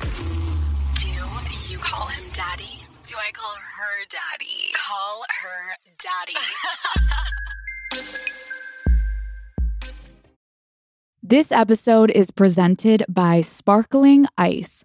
Do you call him daddy? Do I call her daddy? Call her daddy. This episode is presented by Sparkling Ice.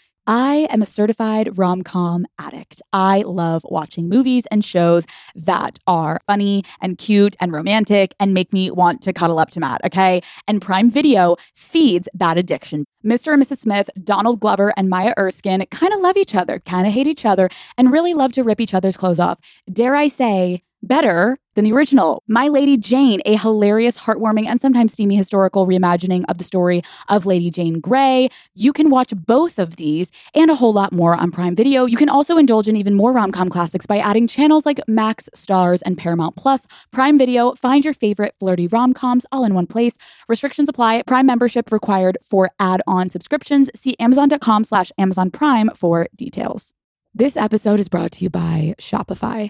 I am a certified rom com addict. I love watching movies and shows that are funny and cute and romantic and make me want to cuddle up to Matt, okay? And Prime Video feeds that addiction. Mr. and Mrs. Smith, Donald Glover, and Maya Erskine kind of love each other, kind of hate each other, and really love to rip each other's clothes off. Dare I say, better than the original. My Lady Jane, a hilarious, heartwarming, and sometimes steamy historical reimagining of the story of Lady Jane Grey. You can watch both of these and a whole lot more on Prime Video. You can also indulge in even more rom com classics by adding channels like Max, Stars, and Paramount Plus. Prime Video, find your favorite flirty rom coms all in one place. Restrictions apply. Prime membership required for add on subscriptions. See Amazon.com slash Amazon Prime for details. This episode is brought to you by Shopify.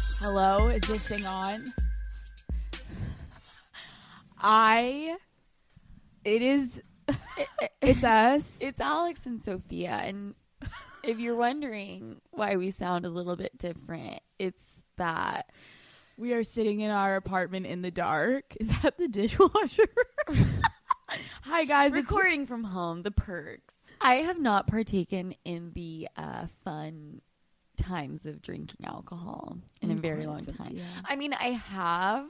Hello, is this thing on? I. It is. It's us. It's Alex and Sophia. And if you're wondering why we sound a little bit different, it's that We are sitting in our apartment in the dark. Is that the dishwasher? Hi, guys. recording from home, the perks. I have not partaken in the uh, fun times of drinking alcohol in a mm, very long time. yeah. I mean, I have,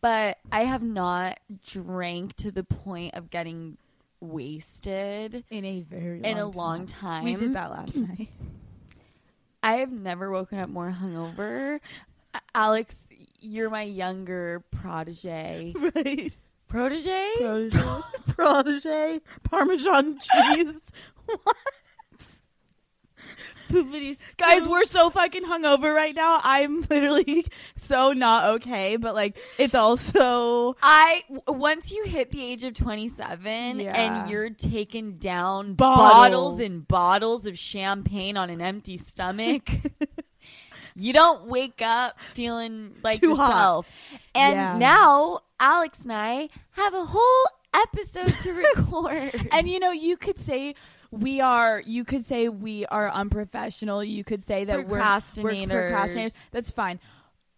but I have not drank to the point of getting wasted in a very in a long time. We did that last night. I have never woken up more hungover. Alex, you're my younger protege. right. Protege? Protege. Protege. Parmesan cheese. what? Guys, we're so fucking hungover right now. I'm literally so not okay, but like it's also I once you hit the age of 27 Yeah. and you're taking down Bottles. bottles and bottles of champagne on an empty stomach, you don't wake up feeling like Too hot. yourself. And Yeah. now Alex and I have a whole episode to record. and you know, you could say we are you could say we are unprofessional. You could say that we're, we're Procrastinators. That's fine.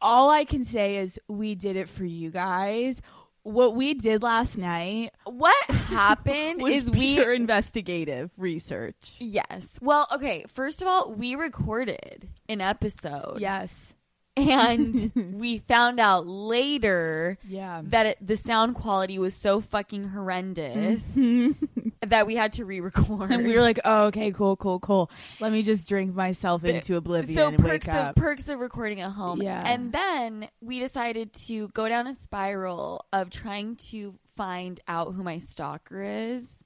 All I can say is we did it for you guys. What we did last night what happened was is we pure investigative research. Yes. Well, okay, first of all, we recorded an episode. Yes. And we found out later Yeah. that it, the sound quality was so fucking horrendous mm-hmm. that we had to re-record. And we were like, oh, okay, cool, cool, cool. Let me just drink myself into oblivion so and wake of up. perks of recording at home. Yeah. And then we decided to go down a spiral of trying to find out who my stalker is.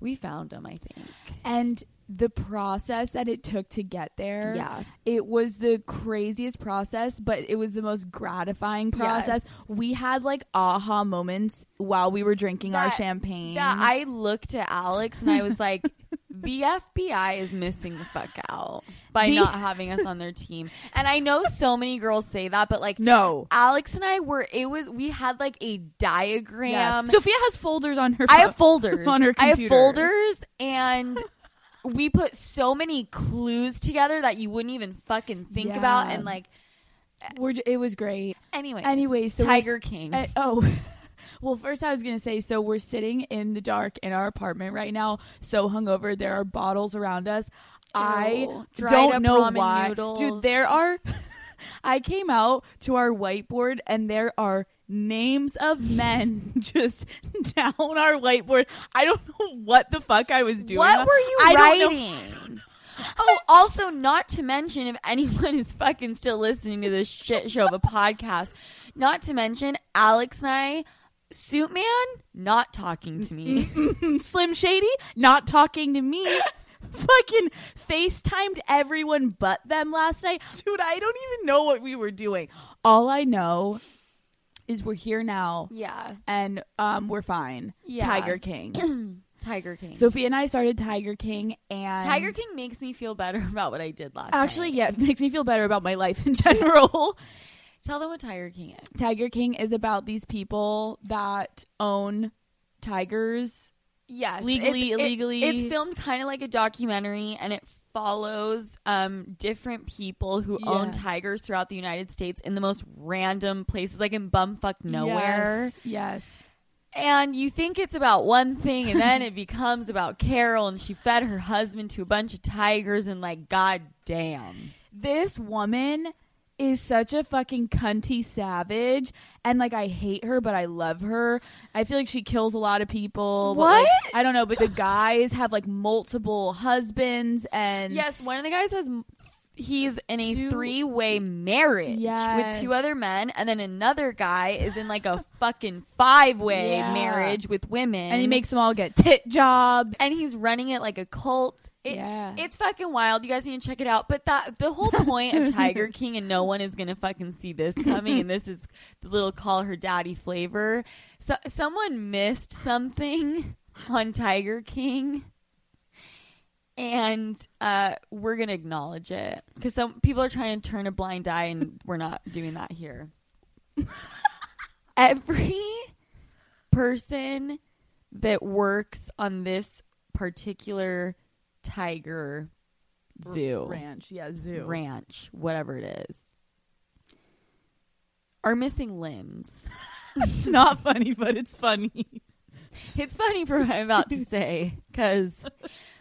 We found him, I think. and the process that it took to get there, Yeah. it was the craziest process, but it was the most gratifying process. Yes. We had like aha moments while we were drinking our champagne. Yeah, I looked at Alex and I was like, the FBI is missing the fuck out by The- not having us on their team. And I know so many girls say that, but like no. Alex and I were it was we had like a diagram. Yes. Sophia has folders on her I have folders on her I have folders and we put so many clues together that you wouldn't even fucking think about and like We're, it was great. anyway Anyway, so tiger king Uh, oh, well, first I was gonna say, so we're sitting in the dark in our apartment right now, so hungover. There are bottles around us. I Ew. Dried don't know why, noodles. dude. There are. I came out to our whiteboard, and there are names of men just down our whiteboard. I don't know what the fuck I was doing. what were you I writing oh also not to mention if anyone is fucking still listening to this shit show of a podcast not to mention alex and i suit man not talking to me Slim Shady not talking to me. Fucking FaceTimed everyone but them last night. Dude, I don't even know what we were doing. All I know is we're here now yeah and um we're fine. Yeah. Tiger King. tiger king Sophie and I started Tiger King and tiger king makes me feel better about what i did last Actually, night. yeah, it makes me feel better about my life in general. tell them what tiger king is Tiger King is about these people that own tigers. Yes, Legally, it- illegally. it's filmed kind of like a documentary, and it follows um, different people who Yeah. own tigers throughout the United States in the most random places, like in bumfuck nowhere. Yes. yes. And you think it's about one thing, and then it becomes about Carol, and she fed her husband to a bunch of tigers, and like, goddamn. this woman is such a fucking cunty savage and like I hate her but I love her. I feel like she kills a lot of people. but, like, What? I don't know, but the guys have like multiple husbands and Yes, one of the guys has. He's in a Two- three-way marriage Yes. with two other men, and then another guy is in like a fucking five-way Yeah. marriage with women, and he makes them all get tit jobs. and he's running it like a cult. It, Yeah. it's fucking wild. You guys need to check it out. But that the whole point of Tiger King, and no one is gonna fucking see this coming. And this is the little call her daddy flavor. So someone missed something on Tiger King. And uh, we're gonna acknowledge it because some people are trying to turn a blind eye, and we're not doing that here. Every person that works on this particular tiger zoo ranch. Yeah, zoo. ranch, whatever it is, are missing limbs. It's not funny, but it's funny. It's funny for what I'm about to say because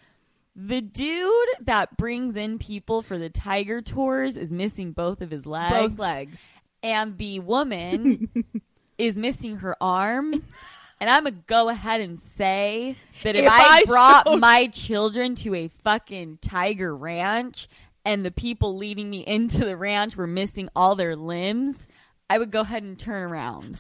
the dude that brings in people for the tiger tours is missing both of his legs. Both legs. And the woman is missing her arm. And I'm going to go ahead and say that if, If I, I brought showed- my children to a fucking tiger ranch and the people leading me into the ranch were missing all their limbs, I would go ahead and turn around.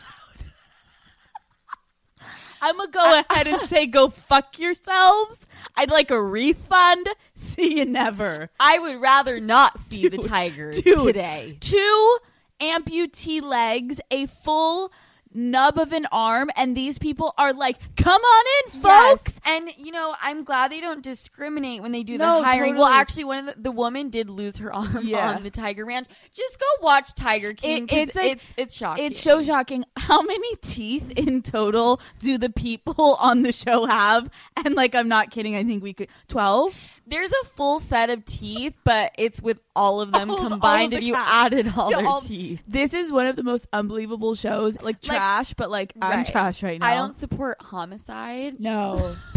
I'm gonna go ahead and say go fuck yourselves. I'd like a refund. See you never. I would rather not see the Dude, tigers dude. today. Two amputee legs, a full nub of an arm, and these people are like, "Come on in, folks." Yes. And you know, I'm glad they don't discriminate when they do No, the hiring. Well, actually, one of the, the woman did lose her arm Yeah. on the Tiger Ranch. Just go watch Tiger King. It- it's like- it's it's shocking. It's so shocking. How many teeth in total do the people on the show have? And like, I'm not kidding. I think we could twelve. There's a full set of teeth, but it's with all of them All of- all of combined. the if you cast. added all Yeah, their all- teeth, This is one of the most unbelievable shows. Like Like- trash, but like I'm Right. trash right now. I don't support homicide. No.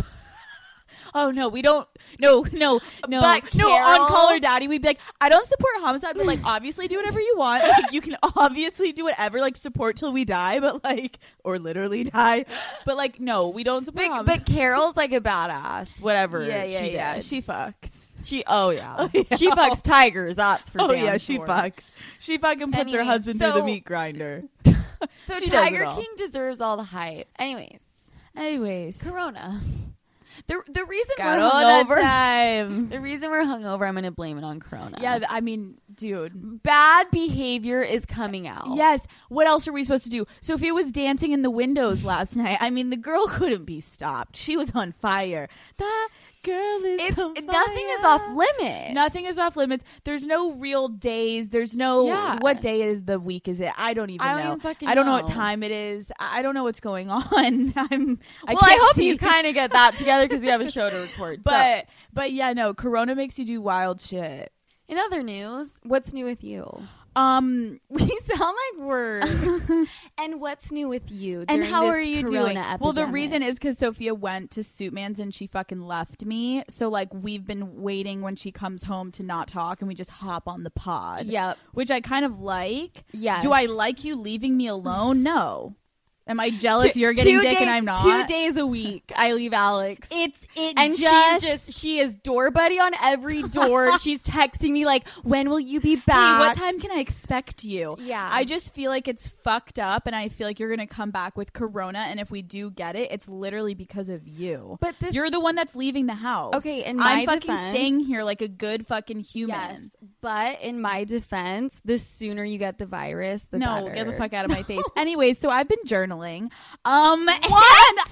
oh no, we don't. No, no, no, But no. Carol- On Call Her Daddy, we'd be like, I don't support homicide, but like, obviously, do whatever you want. Like, you can obviously do whatever, like, support till we die, but like, or literally die. But like, no, we don't support But, homicide. but Carol's like a badass. Whatever. yeah, yeah, she yeah. did. She fucks. She. Oh yeah. Oh, yeah. She fucks tigers. That's for Oh yeah, she sure. fucks. She fucking puts her husband through the meat grinder. So She does it Tiger. King deserves all the hype. Anyways, Anyways, Corona. The the reason we're hungover. time. The reason we're hungover, I'm going to blame it on Corona. Yeah, I mean, dude. bad behavior is coming out. Yes. What else are we supposed to do? Sophia was dancing in the windows last night. I mean, the girl couldn't be stopped. She was on fire. Da girl is It's nothing is off limits. Nothing is off limits. There's no real days. There's no Yeah. what day is the week is it? I don't even I don't know. even I don't know. what time it is. I don't know what's going on. I'm I well, I hope see. you kind of get that together because we have a show to record. So, but but yeah, no, corona makes you do wild shit. in other news, what's new with you? Um We sound like we're. and what's new with you? and how are you doing? Well, the reason is because Sophia went to Suitman's and she fucking left me. So like we've been waiting when she comes home to not talk, and we just hop on the pod. Yep. which I kind of like. Yeah. Do I like you leaving me alone? No. Am I jealous Two- you're getting dick day- and I'm not? Two days a week, I leave Alex. It's it and just, she's just she is door buddy on every door. she's texting me like, "When will you be Hey, back?" what time can I expect you? Yeah. I just feel like it's fucked up and I feel like you're gonna come back with corona and if we do get it, it's literally because of you. But the- you're the one that's leaving the house. Okay, and I'm fucking defense- staying here like a good fucking human. Yes, but in my defense, the sooner you get the virus, the better. no, better. get the fuck out of my face. Anyways, so I've been journaling. Um, and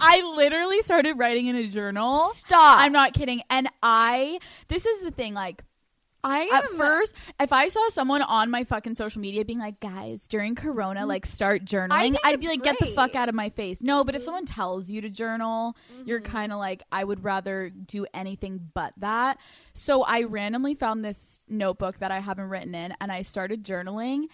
I literally started writing in a journal. Stop. I'm not kidding. And I, this is the thing, like, I at first, if I saw someone on my fucking social media being like, guys, during Corona, like, start journaling, I'd be like, get the fuck out of my face. No, but if someone tells you to journal, you're Mm-hmm. kind of like, I would rather do anything but that. So I randomly found this notebook that I haven't written in, and I started journaling.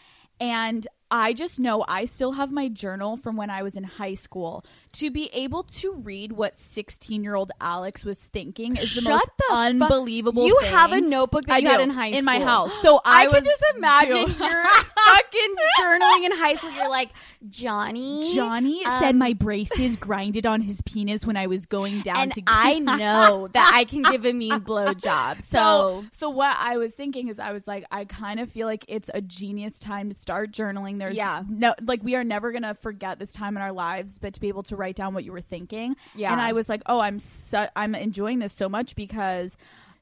And I just know I still have my journal from when I was in high school. To be able to read what 16 year old Alex was thinking is the Shut most the unbelievable You thing. have a notebook that I you had in high school in my house. So I, I, can just imagine too. you're fucking journaling in high school. You're like Johnny. Johnny um, said my braces grinded on his penis when I was going down and to I know that I can give a mean blowjob. So, So, so what I was thinking is, I was like, I kind of feel like it's a genius time to start journaling. There's Yeah. no, like, we are never gonna forget this time in our lives, but to be able to write down what you were thinking, Yeah. And I was like, oh, I'm so, I'm enjoying this so much because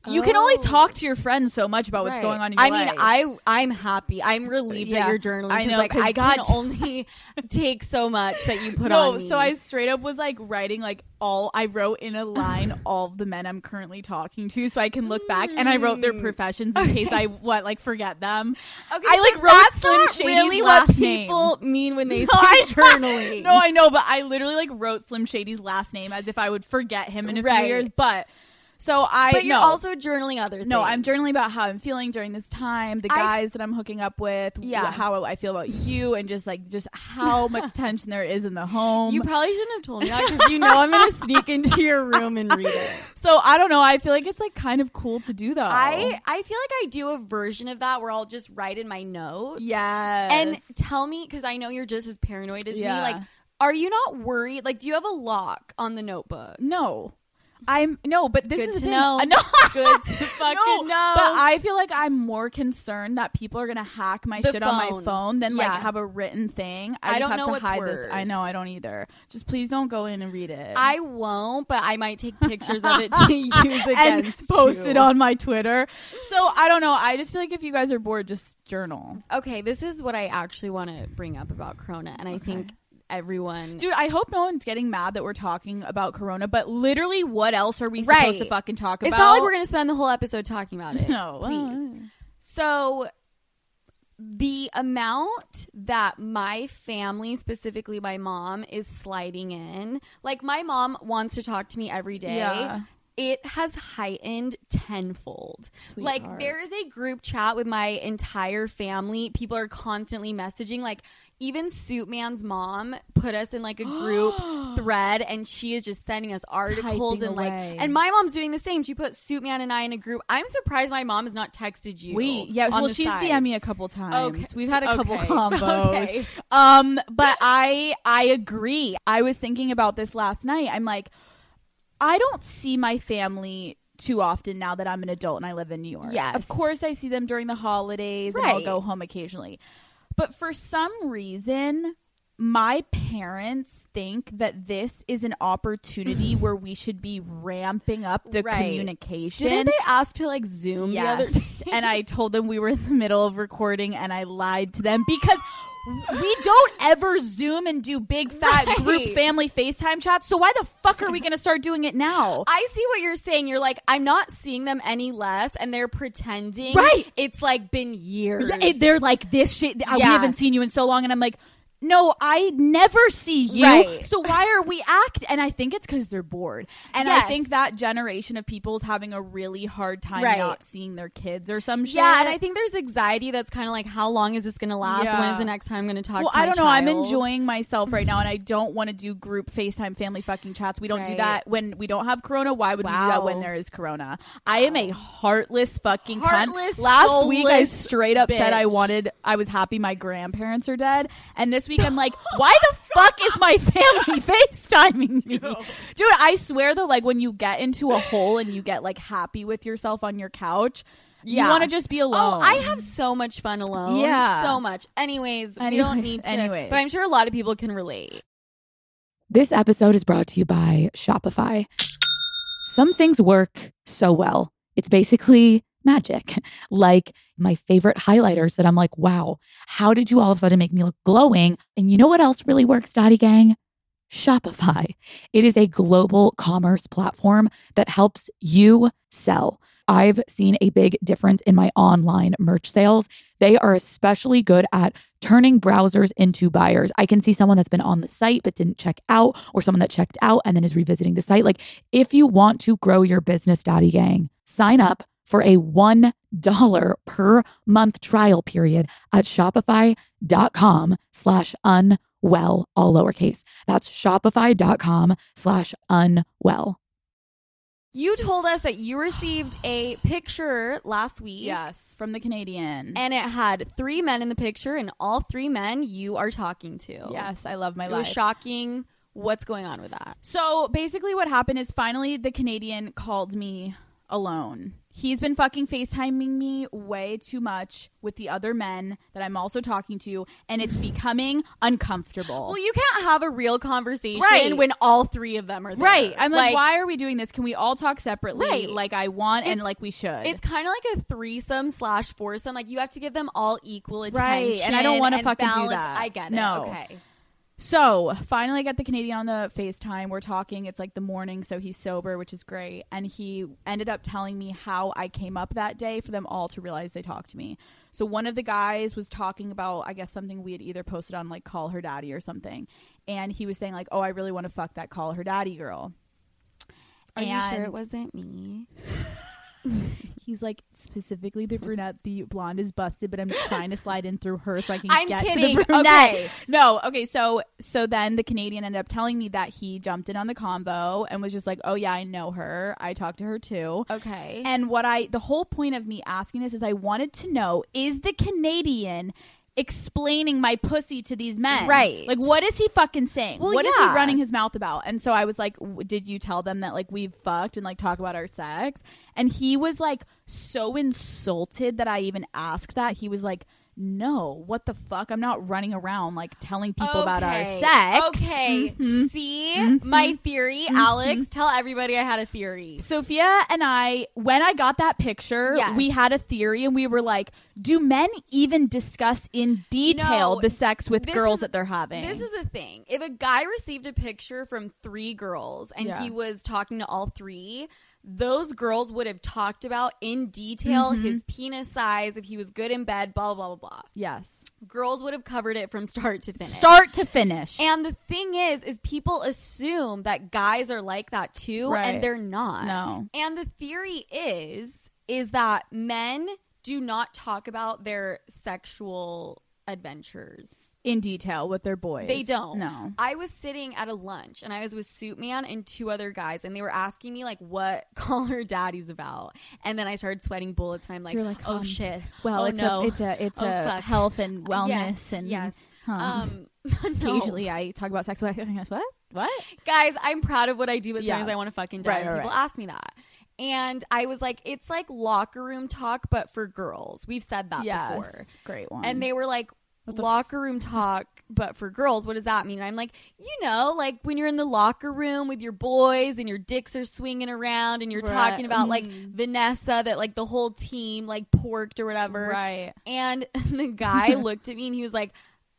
you can only Oh. talk to your friends so much about what's Right. going on in your life. I mean, life. I I'm happy. I'm relieved Yeah. that you're journaling. I know, Like 'cause I God- can only take so much that you put no, on me. so I straight up was like writing like all I wrote in a line all the men I'm currently talking to, so I can look back and I wrote their mm. professions in case I what like forget them. Okay, I so like wrote that's Slim not Shady's really last what name. people mean when they No, I say journaling. No, I know, but I literally like wrote Slim Shady's last name as if I would forget him in a Right. few years. But so I but you're no. also journaling other things. no, I'm journaling about how I'm feeling during this time, the I- guys that I'm hooking up with, Yeah. how I feel about you, and just like just how much tension there is in the home. You probably shouldn't have told me that because you know I'm gonna sneak into your room and read it. so I don't know. I feel like it's like kind of cool to do though. I I feel like I do a version of that where I'll just write in my notes. yes, And tell me because I know you're just as paranoid as Yeah. me. Like, are you not worried? Like, do you have a lock on the notebook? no. I'm no, but this Good is the to thing. know. No, Good to fucking no, know. But I feel like I'm more concerned that people are gonna hack my The shit on my phone. phone than Yeah. like have a written thing. I, I just don't have know to what's hide this. I worse. know I don't either. Just please don't go in and read it. I won't, but I might take pictures of it to use and against post you. it on my Twitter. So I don't know. I just feel like if you guys are bored, just journal. Okay, this is what I actually want to bring up about Corona, and I think everyone. Dude, I hope no one's getting mad that we're talking about Corona, but literally, what else are we Right. supposed to fucking talk about? it's not like we're gonna spend the whole episode talking about it. No, please. So the amount that my family, specifically my mom, is sliding in, like my mom wants to talk to me every day. Yeah. It has heightened tenfold. Like there is a group chat with my entire family. People are constantly messaging. Like even Soup Man's mom put us in like a group thread, and she is just sending us articles Typing and like. away. And my mom's doing the same. She put Soup Man and I in a group. I'm surprised my mom has not texted you. We yeah, well, she's side. DM'd me a couple times. Okay. We've had a couple Okay. combos. Okay. Um, but I I agree. I was thinking about this last night. I'm like, I don't see my family too often now that I'm an adult and I live in New York. Yes. Of course I see them during the holidays and I'll Right. go home occasionally. But for some reason, my parents think that this is an opportunity where we should be ramping up the Right. communication. Didn't they ask to like Zoom the other day? Yes. and I told them we were in the middle of recording and I lied to them because we don't ever Zoom and do big fat Right. group family FaceTime chats. So why the fuck are we going to start doing it now? I see what you're saying. You're like, I'm not seeing them any less, and they're pretending. Right. It's like been years. Yeah, it- they're like this shit. We haven't seen you in so long, and I'm like, no, I never see you. Right. So why are we act? And I think it's because they're bored. And I think that generation of people is having a really hard time Right. not seeing their kids or some shit. yeah, and I think there's anxiety that's kind of like, how long is this going to last? Yeah. When's the next time I'm going to talk well, to I don't know. I'm enjoying myself right now, and I don't want to do group FaceTime family fucking chats. We don't do that when we don't have Corona. Why would we do that when there is Corona? I am a heartless fucking Heartless, cunt. Last week, I straight up said I wanted. I was happy my grandparents are dead, and this week I'm like, why the fuck is my family FaceTiming me, dude? I swear though, like when you get into a hole and you get like happy with yourself on your couch. You want to just be oh, alone. Oh, I have so much fun alone. Yeah. So much. Anyways, we don't need to. anyways. But I'm sure a lot of people can relate. This episode is brought to you by Shopify. Some things work so well. It's basically magic. Like my favorite highlighters that I'm like, wow, how did you all of a sudden make me look glowing? And you know what else really works, Daddy Gang? Shopify. It is a global commerce platform that helps you sell. I've seen a big difference in my online merch sales. They are especially good at turning browsers into buyers. I can see someone that's been on the site but didn't check out, or someone that checked out and then is revisiting the site. Like, if you want to grow your business, Daddy Gang, sign up for a $1 per month trial period at shopify.com slash unwell, all lowercase. That's shopify.com slash unwell. You told us that you received a picture last week. Yes, from the Canadian. And it had three men in the picture, and all three men you are talking to. yes, I love my It life. was shocking. What's going on with that? So basically, what happened is finally the Canadian called me alone. He's been fucking FaceTiming me way too much with the other men that I'm also talking to, and it's becoming uncomfortable. Well, you can't have a real conversation Right. when all three of them are there. right. I'm like, why are we doing this? Can we all talk separately Right. like I want and like we should? It's kind of like a threesome slash foursome. Like you have to give them all equal attention. Right, and I don't wanna and fucking do balance. that. I get it. No. Okay. So finally, I get the Canadian on the FaceTime. We're talking. It's like the morning, so he's sober, which is great. And he ended up telling me how I came up that day for them all to realize they talked to me. So one of the guys was talking about, I guess, something we had either posted on like Call Her Daddy or something. And he was saying, like, oh, I really want to fuck that Call Her Daddy girl. Are you sure it wasn't me? He's like specifically the brunette. The blonde is busted, but I'm trying to slide in through her so I can I'm get to the brunette. Okay. No, okay. So so then the Canadian ended up telling me that he jumped in on the combo and was just like, "Oh yeah, I know her. I talked to her too." Okay. And what I the whole point of me asking this is I wanted to know is the Canadian explaining my pussy to these men. Right. Like what is he fucking saying? Well, What is yeah. he running his mouth about? And so I was like, w- did you tell them that like we've fucked and like talk about our sex? And he was like so insulted that I even asked that. He was like, no, what the fuck? I'm not running around like telling people about our sex. Okay. Mhm. See my theory, Alex. Tell everybody I had a theory. Sophia and I, when I got that picture, Yes. we had a theory and we were like, do men even discuss in detail No, the sex with girls is- that they're having? This is the thing. If a guy received a picture from three girls and Yeah. he was talking to all three, those girls would have talked about in detail mm-hmm. his penis size, if he was good in bed, blah, blah, blah, blah. yes. Girls would have covered it from start to finish. Start to finish. And the thing is, is people assume that guys are like that too, Right. and they're not. No. And the theory is, is that men do not talk about their sexual adventures. In detail with their boys. They don't. No. I was sitting at a lunch and I was with Soup Man and two other guys and they were asking me like what Call Her Daddy's about. And then I started sweating bullets and I'm like, You're like, oh um, shit. Well, oh, it's no. a it's a it's Oh, a fuck. health and wellness yes, and yes. huh. Um, no. occasionally I talk about sex with what? What? guys, I'm proud of what I do, but Yeah. sometimes I want to fucking die. Right, when right, people right. ask me that. And I was like, it's like locker room talk, but for girls. We've said that yes. before. Great one. And they were like, What the locker room talk, but for girls, what does that mean? And I'm like, you know, like when you're in the locker room with your boys and your dicks are swinging around and you're Right. talking about like Mm. Vanessa that like the whole team like porked or whatever. right. And the guy looked at me and he was like,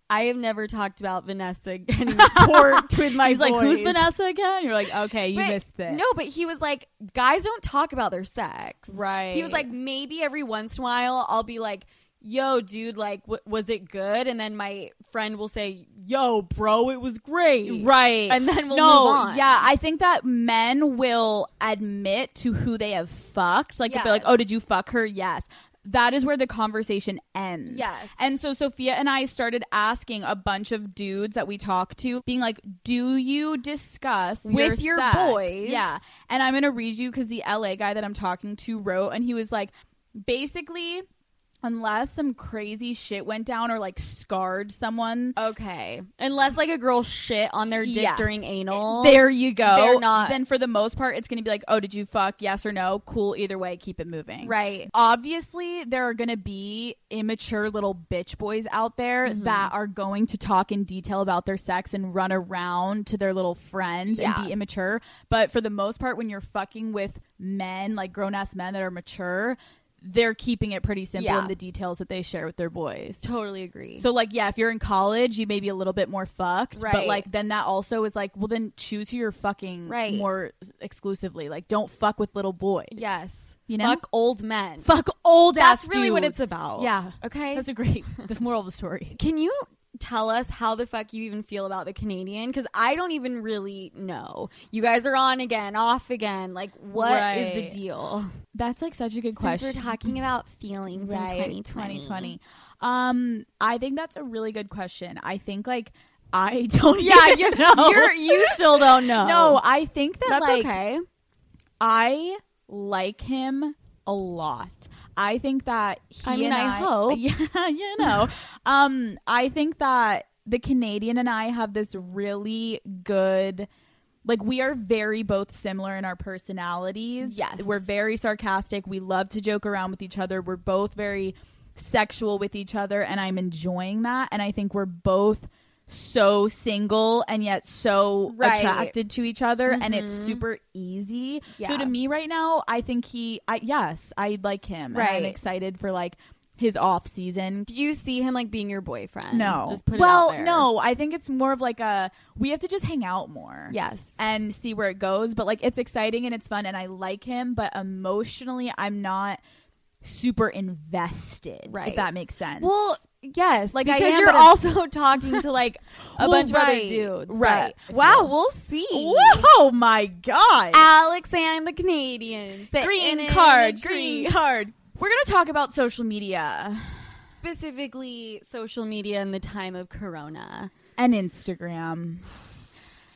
I have never talked about Vanessa getting porked with my He's like, who's. Vanessa again? You're like, okay, you But- missed it. No, but he was like, guys don't talk about their sex. Right. He was like, maybe every once in a while I'll be like, yo, dude, like, w- was it good? And then my friend will say, yo, bro, it was great. Right. And then we'll no, move on. yeah, I think that men will admit to who they have fucked. Like if they're like, "Oh, did you fuck her?" Yes. That is where the conversation ends. Yes. And so Sophia and I started asking a bunch of dudes that we talk to, being like, "Do you discuss With your sex?" boys? Yeah. And I'm gonna read you because the LA guy that I'm talking to wrote, and he was like, basically, unless some crazy shit went down or like scarred someone, Okay. Unless like a girl shit on their dick Yes. during anal. There you go. They're not- Then for the most part, it's going to be like, oh, did you fuck? Yes or no? Cool. Either way, keep it moving. Right. Obviously, there are going to be immature little bitch boys out there Mm-hmm. that are going to talk in detail about their sex and run around to their little friends Yeah. and be immature. But for the most part, when you're fucking with men, like grown ass men that are mature, they're keeping it pretty simple Yeah. in the details that they share with their boys. Totally agree. So like yeah, if you're in college, you may be a little bit more fucked, right. but like then that also is like, well then choose who you're fucking Right. more exclusively. Like don't fuck with little boys. yes. You know? Fuck old men. Fuck old That's ass really what it's about. Yeah. Okay. That's a great the moral of the story. Can you tell us how the fuck you even feel about the Canadian? Because I don't even really know. You guys are on again, off again. Like, what is Right. the deal? That's like such a good Since question. we're talking about feelings right, in 2020. 2020. Um, I think that's a really good question. I think like I don't Yeah, you know. You're, you still don't know. no, I think that that's like okay. I like him a lot. I think that he I mean, and I hope. Yeah, you know. um, I think that the Canadian and I have this really good like we are very both similar in our personalities. Yes. We're very sarcastic. We love to joke around with each other. We're both very sexual with each other and I'm enjoying that and I think we're both so single and yet so Right. attracted to each other and it's Mhm. super easy. So to me right now, I think he I yes, I like him. And I'm Right. excited for like his off season. Do you see him like being your boyfriend? No. Just put well, it out there. no, I think it's more of like a we have to just hang out more. Yes. And see where it goes, but like it's exciting and it's fun and I like him, but emotionally I'm not super invested. Right. If that makes sense. Well, yes, Like, I because am, you're also talking to like a Well, bunch of other dudes, right. But- Wow, Yeah. we'll see. Whoa my god. Alex and the Canadians, green card, green card. We're going to talk about social media specifically social media in the time of Corona. and Instagram.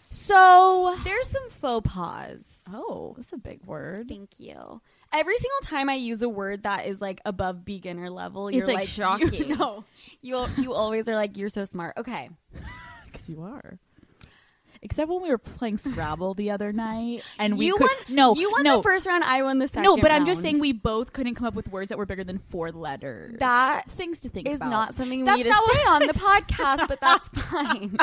So, There's some faux pas. oh, that's a big word. Thank you. Every single time I use a word that is like above beginner level, you're It's, like, like shocking. You know, you you always are like you're so smart. Okay, Because you are. Except when we were playing Scrabble the other night, and we you could, won. no, you won no, the first round. I won the second. no. But I'm just saying we both couldn't come up with words that were bigger than four letters. That things to think is about. not something we That's need to not what- say on the podcast, but that's fine.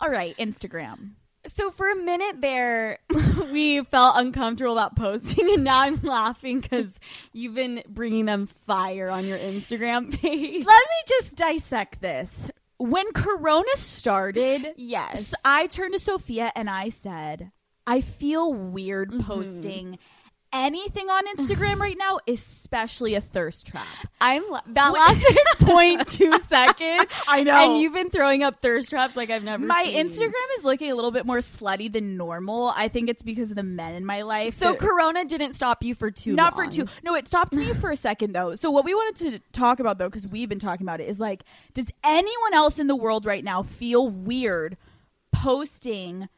All right, Instagram. So for a minute there, we felt uncomfortable about posting, and now I'm laughing because you've been bringing them fire on your Instagram page. Let me just dissect this. When Corona started, Yes. I turned to Sophia and I said, I feel weird Mm-hmm. posting anything on Instagram right now, especially a thirst trap. I'm that lasted point two seconds. I know. and you've been throwing up thirst traps like I've never. My seen. Instagram is looking a little bit more slutty than normal. I think it's because of the men in my life. So Corona didn't stop you for too. not long. for two. No, it stopped me for a second though. So what we wanted to talk about though, because we've been talking about it, is like, does anyone else in the world right now feel weird posting?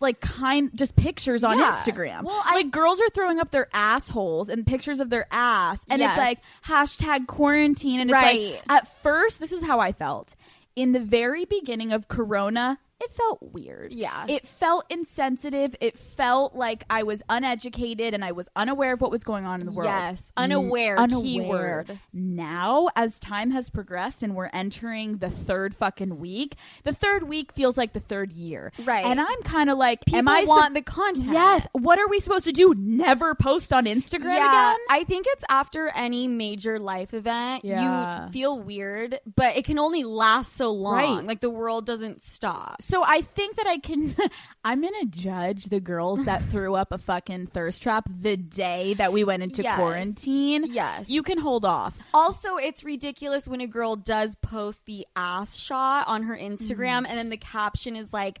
Like kind, just pictures on Yeah. Instagram. Well, I- like girls are throwing up their assholes and pictures of their ass, and Yes. it's like hashtag quarantine. And it's Right. like at first, this is how I felt in the very beginning of Corona. It felt weird. Yeah. It felt insensitive. It felt like I was uneducated and I was unaware of what was going on in the world. Yes, unaware, N- keyword. Now, as time has progressed and we're entering the third fucking week, the third week feels like the third year. Right. And I'm kind of like, People am I want the content. Yes. What are we supposed to do? Never post on Instagram yeah, again? I think it's after any major life event, Yeah. you feel weird, but it can only last so long. Right. Like the world doesn't stop. So I think that I can. I'm gonna judge the girls that threw up a fucking thirst trap the day that we went into Yes. quarantine. Yes. you can hold off. Also, it's ridiculous when a girl does post the ass shot on her Instagram mm-hmm. and then the caption is like,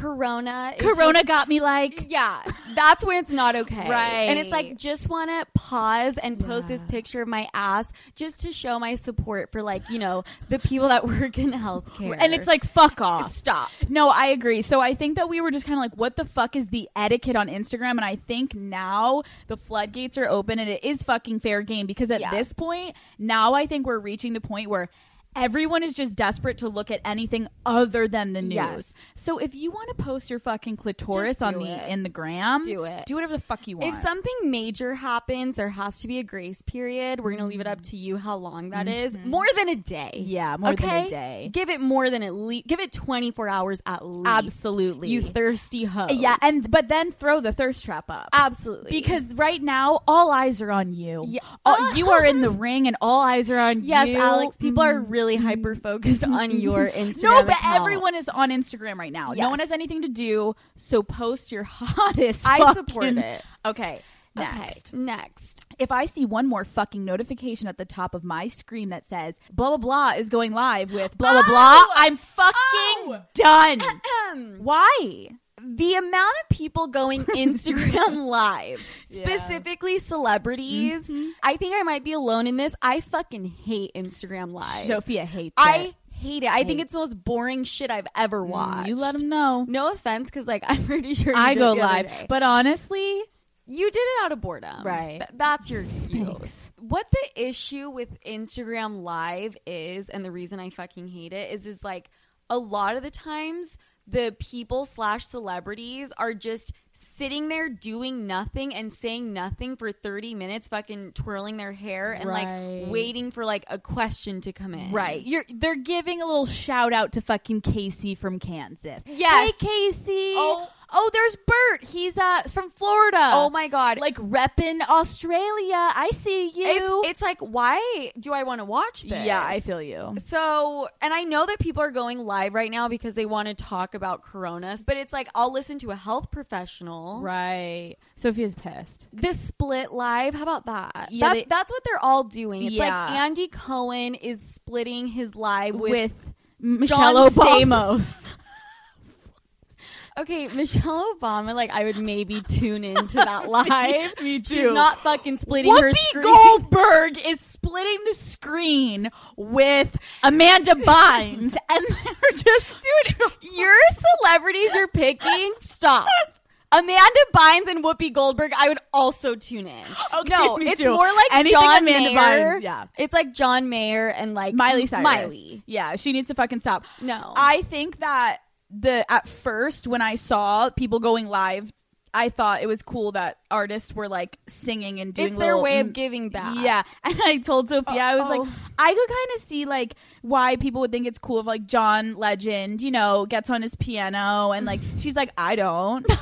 Corona. is Corona just- got me like. yeah, that's when it's not okay. Right. And it's like, just want to pause and post this picture of my ass just to show my support for, like, you know, the people that work in healthcare. And it's like, fuck off. stop. No, I agree. So I think that we were just kind of like, what the fuck is the etiquette on Instagram? And I think now the floodgates are open and it is fucking fair game because at Yeah. this point, now I think we're reaching the point where everyone is just desperate to look at anything other than the news. Yes. So if you want to post your fucking clitoris on the it. in the gram, Do it. Do whatever the fuck you want. If something major happens, there has to be a grace period. We're going to leave it up to you how long that is. More than a day. Mm-hmm. Yeah, more than a okay? day. Give it more than at least, give it 24 hours at least. Absolutely. You thirsty hoe. yeah, and but then throw the thirst trap up. Absolutely. Because right now, all eyes are on you. Yeah. All- you are in the ring, and all eyes are on Yes, you. Yes, Alex, people are Mm. Really hyper focused on your Instagram. No, but account. everyone is on Instagram right now. No one has anything to do, so post your hottest. I fucking- support it. Okay, next. Okay, next. If I see one more fucking notification at the top of my screen that says blah blah blah is going live with blah blah blah, Oh! I'm fucking Oh! done. Why? The amount of people going Instagram live, Yeah. specifically celebrities, I think I might be alone in this. I fucking hate Instagram live. Sophia hates it. I it. hate it. I think it's the most boring shit I've ever watched. Mm, You let them know. No offense, because like I'm pretty sure you I go live, day. but honestly, you did it out of boredom, Right. Th- that's your excuse. Thanks. What the issue with Instagram Live is, and the reason I fucking hate it is, is like a lot of the times the people slash celebrities are just sitting there doing nothing and saying nothing for 30 minutes fucking twirling their hair and Right. like waiting for like a question to come in Right. You're they're giving a little shout out to fucking Casey from Kansas. Yes. Hey Casey. Oh. Oh, there's Bert. He's uh from Florida. oh my god Like repping Australia. I see you. it's, it's like why do i want to watch this yeah, I feel you. So, and I know that people are going live right now because they want to talk about Corona, but it's like I'll listen to a health professional. Right. Sophia's pissed. This split live, how about that? Yeah, That- they- that's what they're all doing. It's like Yeah. Andy Cohen is splitting his live with. With, Michelle John Obama. Okay, Michelle Obama, like I would maybe tune into that live. me She's too. not fucking splitting her Whoopi screen. Goldberg is splitting the screen with Amanda Bynes, and they're just Dude, your celebrities you're picking, stop. Amanda Bynes and Whoopi Goldberg, I would also tune in. Okay, no, it's too. more like Anything John Amanda Mayer. Bynes, yeah. it's like John Mayer and like Miley Cyrus. Miley. Yeah, she needs to fucking stop. No. I think that the at first when I saw people going live, I thought it was cool that artists were like singing and doing It's their little- way of giving back. Yeah, and I told Sophia, I was Uh-oh. like, I could kind of see like why people would think it's cool if like John Legend, you know, gets on his piano and like she's like, I don't.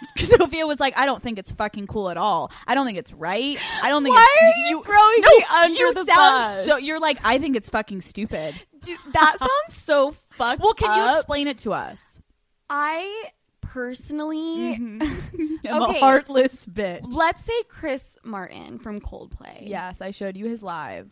Sophia was like, I don't think it's fucking cool at all. I don't think it's right. I don't think Why it's, are you throwing no, me under you the sound bus? so. You're like, I think it's fucking stupid. Dude, that sounds so fucked Well, can you explain it to us? I personally, mm-hmm. I'm Okay. a heartless bitch. let's say Chris Martin from Coldplay. Yes, I showed you his live.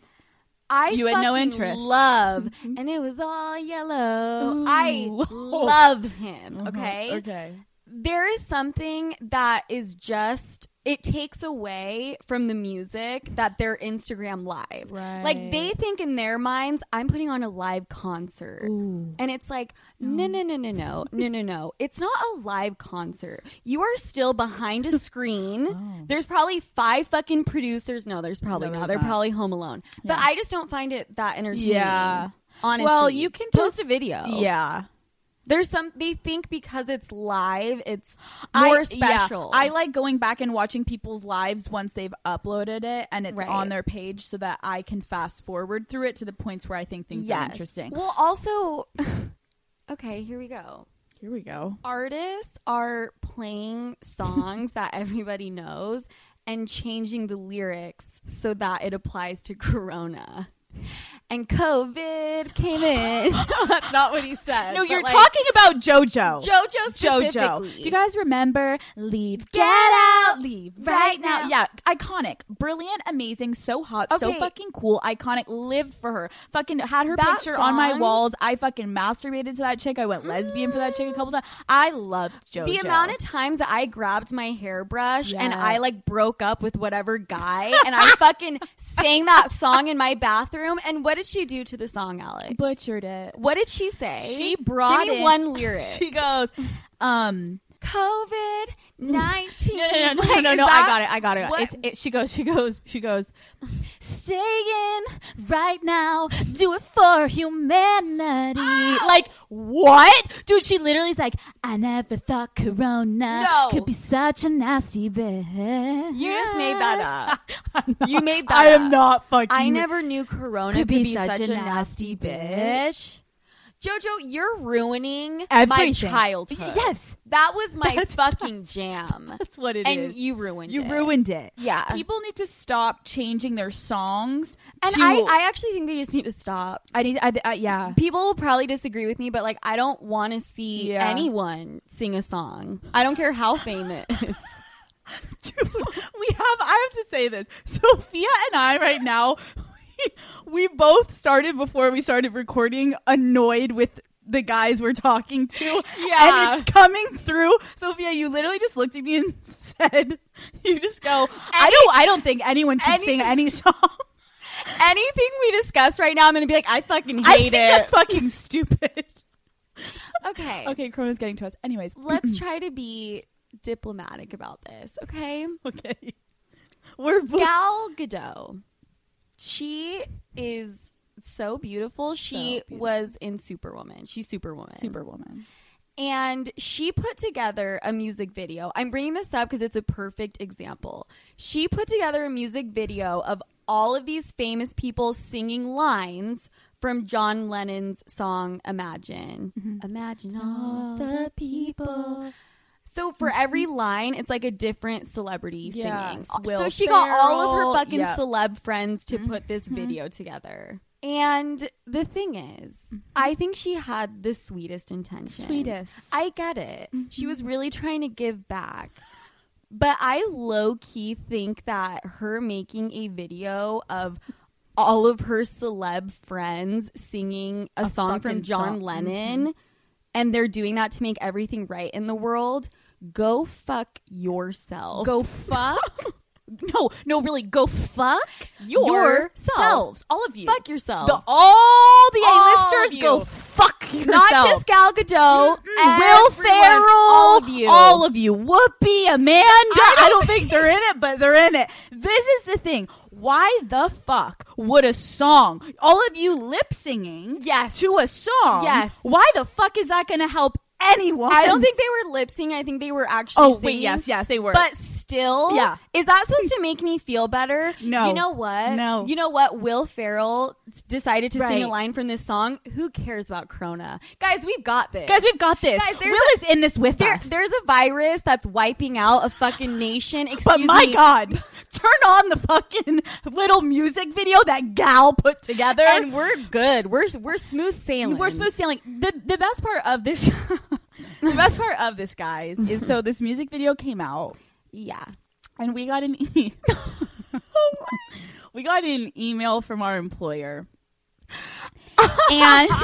I You had no interest. Love, mm-hmm. and it was all yellow. Ooh. I love him. Uh-huh. Okay, Okay. There is something that is just it takes away from the music that they're Instagram live. Right. Like they think in their minds, I'm putting on a live concert. Ooh. And it's like, no, no, no, no, no, no, no, no. It's not a live concert. You are still behind a screen. Oh. There's probably five fucking producers. No, there's probably No, not. They're not. probably home alone. But I just don't find it that entertaining. Yeah. Honestly. Well, you can post just- a video. Yeah. There's some they think because it's live, it's more I- yeah, special. I like going back and watching people's lives once they've uploaded it and it's Right. on their page so that I can fast forward through it to the points where I think things are interesting. Well, also, okay, here we go. Here we go. Artists are playing songs that everybody knows and changing the lyrics so that it applies to Corona. And COVID came in. That's not what he said. No, you're like, talking about JoJo. JoJo specifically. JoJo. Do you guys remember Leave, Get Out, Leave right now? Yeah, iconic, brilliant, amazing, so hot, so fucking cool, iconic. Lived for her. Fucking had her That picture on my walls. I fucking masturbated to that chick. I went lesbian for that chick a couple mm. times. I loved JoJo. The amount of times that I grabbed my hairbrush and I like broke up with whatever guy and I fucking sang that song in my bathroom. And what did she do to the song, Alex? butchered it. what did she say? She brought Give me one lyric. She goes, um. COVID nineteen. No, no, no, no, Like, no, no. I got it. I got it. It's, it. She goes. She goes. She goes. Staying right now. Do it for humanity. Like what, dude? She literally is like, I never thought Corona No. could be such a nasty bitch. You just made that up. You made that I am not fucking. I never knew Corona could be, such, a nasty nasty bitch. Jojo, you're ruining my Everything. childhood. Yes, That was my That's- fucking jam. that's what it is. and you ruined you it. ruined it. Yeah. People need to stop changing their songs. And to- I, I actually think they just need to stop. I need. I, I, yeah. People will probably disagree with me, but like I don't want to see Yeah. anyone sing a song. I don't care how famous. Dude, we have. I have to say this. Sophia and I right now, we, both started before we started recording, annoyed with the guys we're talking to. Yeah. and it's coming through. Sophia, you literally just looked at me and said, "You just go." I don't. I don't think anyone should sing any song. Anything we discuss right now, I'm gonna be like, I fucking hate I think it. that's fucking stupid. okay. Okay, Corona's getting to us. Anyways, Let's try to be diplomatic about this, okay? okay. We're both Gal Gadot. She is so beautiful. she beautiful. was in Superwoman. She's Superwoman. Superwoman. and she put together a music video. I'm bringing this up because it's a perfect example. She put together a music video of all of these famous people singing lines from John Lennon's song Imagine. Mm-hmm. Imagine all the people. So for every mm-hmm. line, it's like a different celebrity Yes. singing. Will so she got all of her fucking yeah. celeb friends to put this mm-hmm. video together. And the thing is, mm-hmm. I think she had the sweetest intention. Sweetest. I get it. She was really trying to give back. But I low key think that her making a video of all of her celeb friends singing a, A song from John song. Lennon and they're doing that to make everything right in the world, go fuck yourself. Go fuck. no, no, really, go fuck Yourself. yourselves, all of you. fuck yourself. The, all the A-listers go fuck yourself. Not just Gal Gadot, Mm, Will Ferrell, all of you. all of you, Whoopi, Amanda. I don't, think they're in it, but they're in it. This is the thing. Why the fuck would a song, all of you lip singing, Yes. to a song? Yes. Why the fuck is that going to help anyone? I don't think they were lip syncing. I think they were actually. Oh wait, singing. yes, yes, they were. But still, Yeah. Is that supposed to make me feel better? No. You know what? No. You know what? Will Ferrell decided to sing a line from this song. Who cares about Corona? Guys, we've got this. guys, we've got this. Guys, there's Will a- is in this with there, us. there's a virus that's wiping out a fucking nation. Excuse But my me. God, turn on the fucking little music video that Gal put together, And we're good. We're we're smooth sailing. we're smooth sailing. The the best part of this, the best part of this, guys, is so this music video came out, Yeah. and we got an e- we got an email from our employer, and.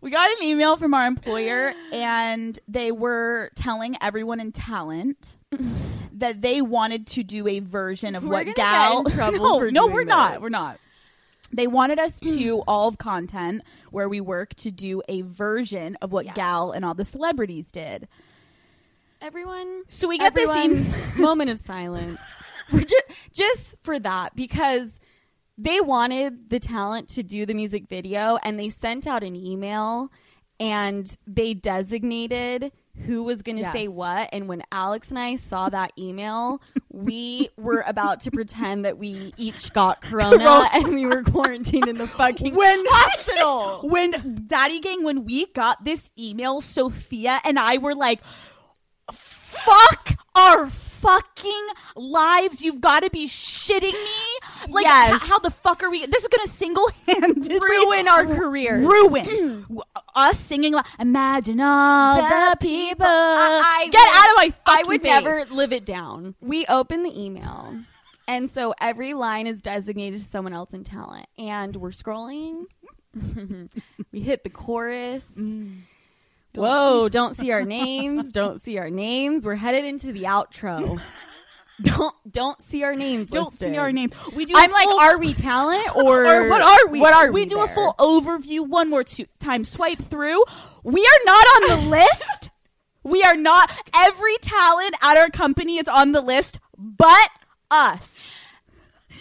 We got an email from our employer, and they were telling everyone in talent that they wanted to do a version of We're what Gal. get in trouble no, no, we're not. We're not. They wanted us to all of content where we work to do a version of what Yes. Gal and all the celebrities did. Everyone. So we get this Everyone, moment of silence just, just for that because they wanted the talent to do the music video and they sent out an email and they designated who was going to say what. And when Alex and I saw that email, we were about to pretend that we each got corona, Corona. and we were quarantined in the fucking when hospital. when Daddy Gang when we got this email, Sophia and I were like, "Fuck our fucking lives! You've got to be shitting me! Like, Yes. h- how the fuck are we? This is gonna single handedly Ruin our career. Ruin uh, us singing. Like, Imagine all the, The people. I- I Get would- out of my I would face. never live it down. We open the email, and so every line is designated to someone else in talent. And we're scrolling. we hit the chorus. Mm. Whoa! Don't see our names. Don't see our names. We're headed into the outro. don't don't see our names. Don't listed. see our names. We do. I'm like, are we talent or, or what are we? What are we? We do a full overview one more two, time swipe through. We are not on the list. We are not. Every talent at our company is on the list, but us.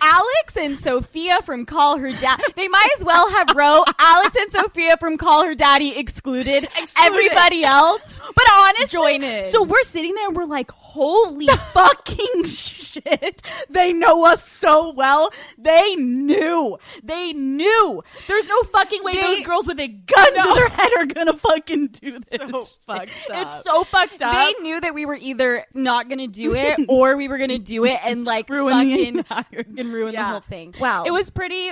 Alex and Sophia from Call Her Dad. They might as well have wrote Alex and Sophia from Call Her Daddy excluded. Everybody else. But honestly, Join in. So we're sitting there and we're like, holy fucking shit. They know us so well. They knew. They knew. There's no fucking way They- those girls with a gun to their head are gonna fucking do this. So fucked up. It's so fucked up. They knew that we were either not going to do it or we were going to do it and like Ruin the entire- and ruin Yeah. the whole thing. Wow. it was pretty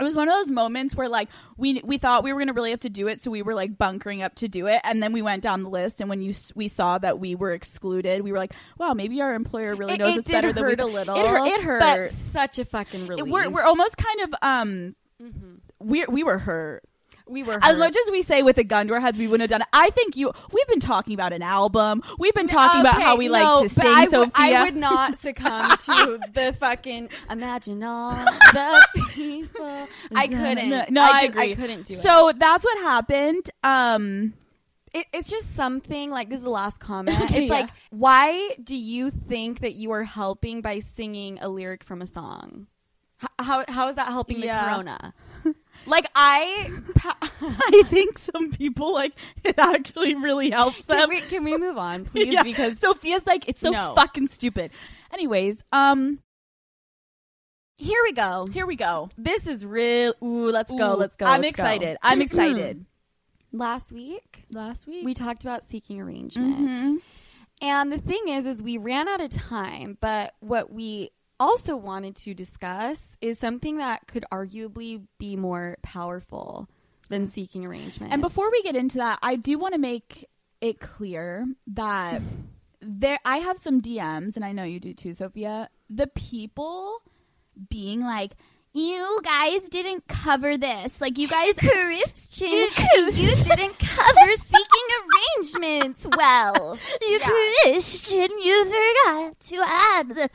it was one of those moments where like we we thought we were gonna really have to do it so we were like bunkering up to do it and then we went down the list and when you we saw that we were excluded we were like wow maybe our employer really it, knows it us better than we a little. it hurt it hurt But such a fucking It- relief. we're, we're almost kind of um we we were hurt we were as much as we say with a gun to our heads we wouldn't have done it i think you we've been talking about an album we've been talking about how we no, like to sing I would- sophia I would not succumb to the fucking imagine all the people. I couldn't. no, no I, I, agree I couldn't do it. so that's what happened um it, it's just something like this is the last comment. Okay, it's yeah. like, why do you think that you are helping by singing a lyric from a song? H- how how is that helping the corona? Like I, I think some people like it actually really helps can them. we, can we move on, please? Yeah, Because Sophia's like it's so No. fucking stupid. Anyways, um, here we go. here we go. This is real. Ooh, let's go. Ooh, Let's go. I'm let's go. excited. I'm excited. Last week Last week we talked about seeking arrangements. Mhm. And the thing is, is we ran out of time, but what we also wanted to discuss is something that could arguably be more powerful than seeking arrangement. And before we get into that, I do want to make it clear that there I have some DMs and I know you do too, Sophia. The people being like you guys didn't cover this. Like you guys Christian, you didn't cover seeking arrangements well. You Christian, you forgot to add the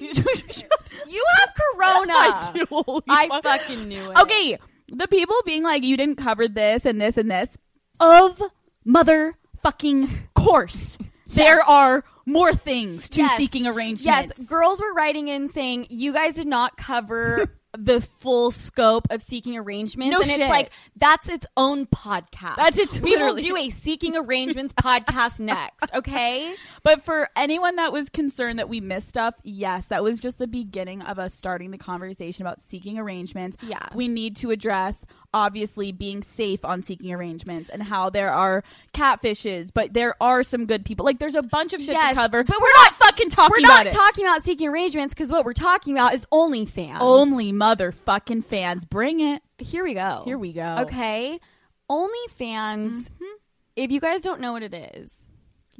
You have corona. I do. holy I fuck. fucking knew it. Okay, the people being like, you didn't cover this and this and this. Of motherfucking course, there are more things to Yes. seeking arrangements. Yes, girls were writing in saying you guys did not cover the full scope of seeking arrangements. No and shit. it's like that's its own podcast. That's its We will do a seeking arrangements podcast next. Okay. But for anyone that was concerned that we missed stuff, yes, that was just the beginning of us starting the conversation about seeking arrangements. Yeah. We need to address obviously being safe on seeking arrangements and how there are catfishes, but there are some good people. Like there's a bunch of shit Yes, to cover. but we're, we're not, fucking talking We're not about talking about seeking arrangements because what we're talking about is OnlyFans. Only motherfucking fans. Bring it. Here we go. Here we go. Okay. OnlyFans. Mm-hmm. If you guys don't know what it is,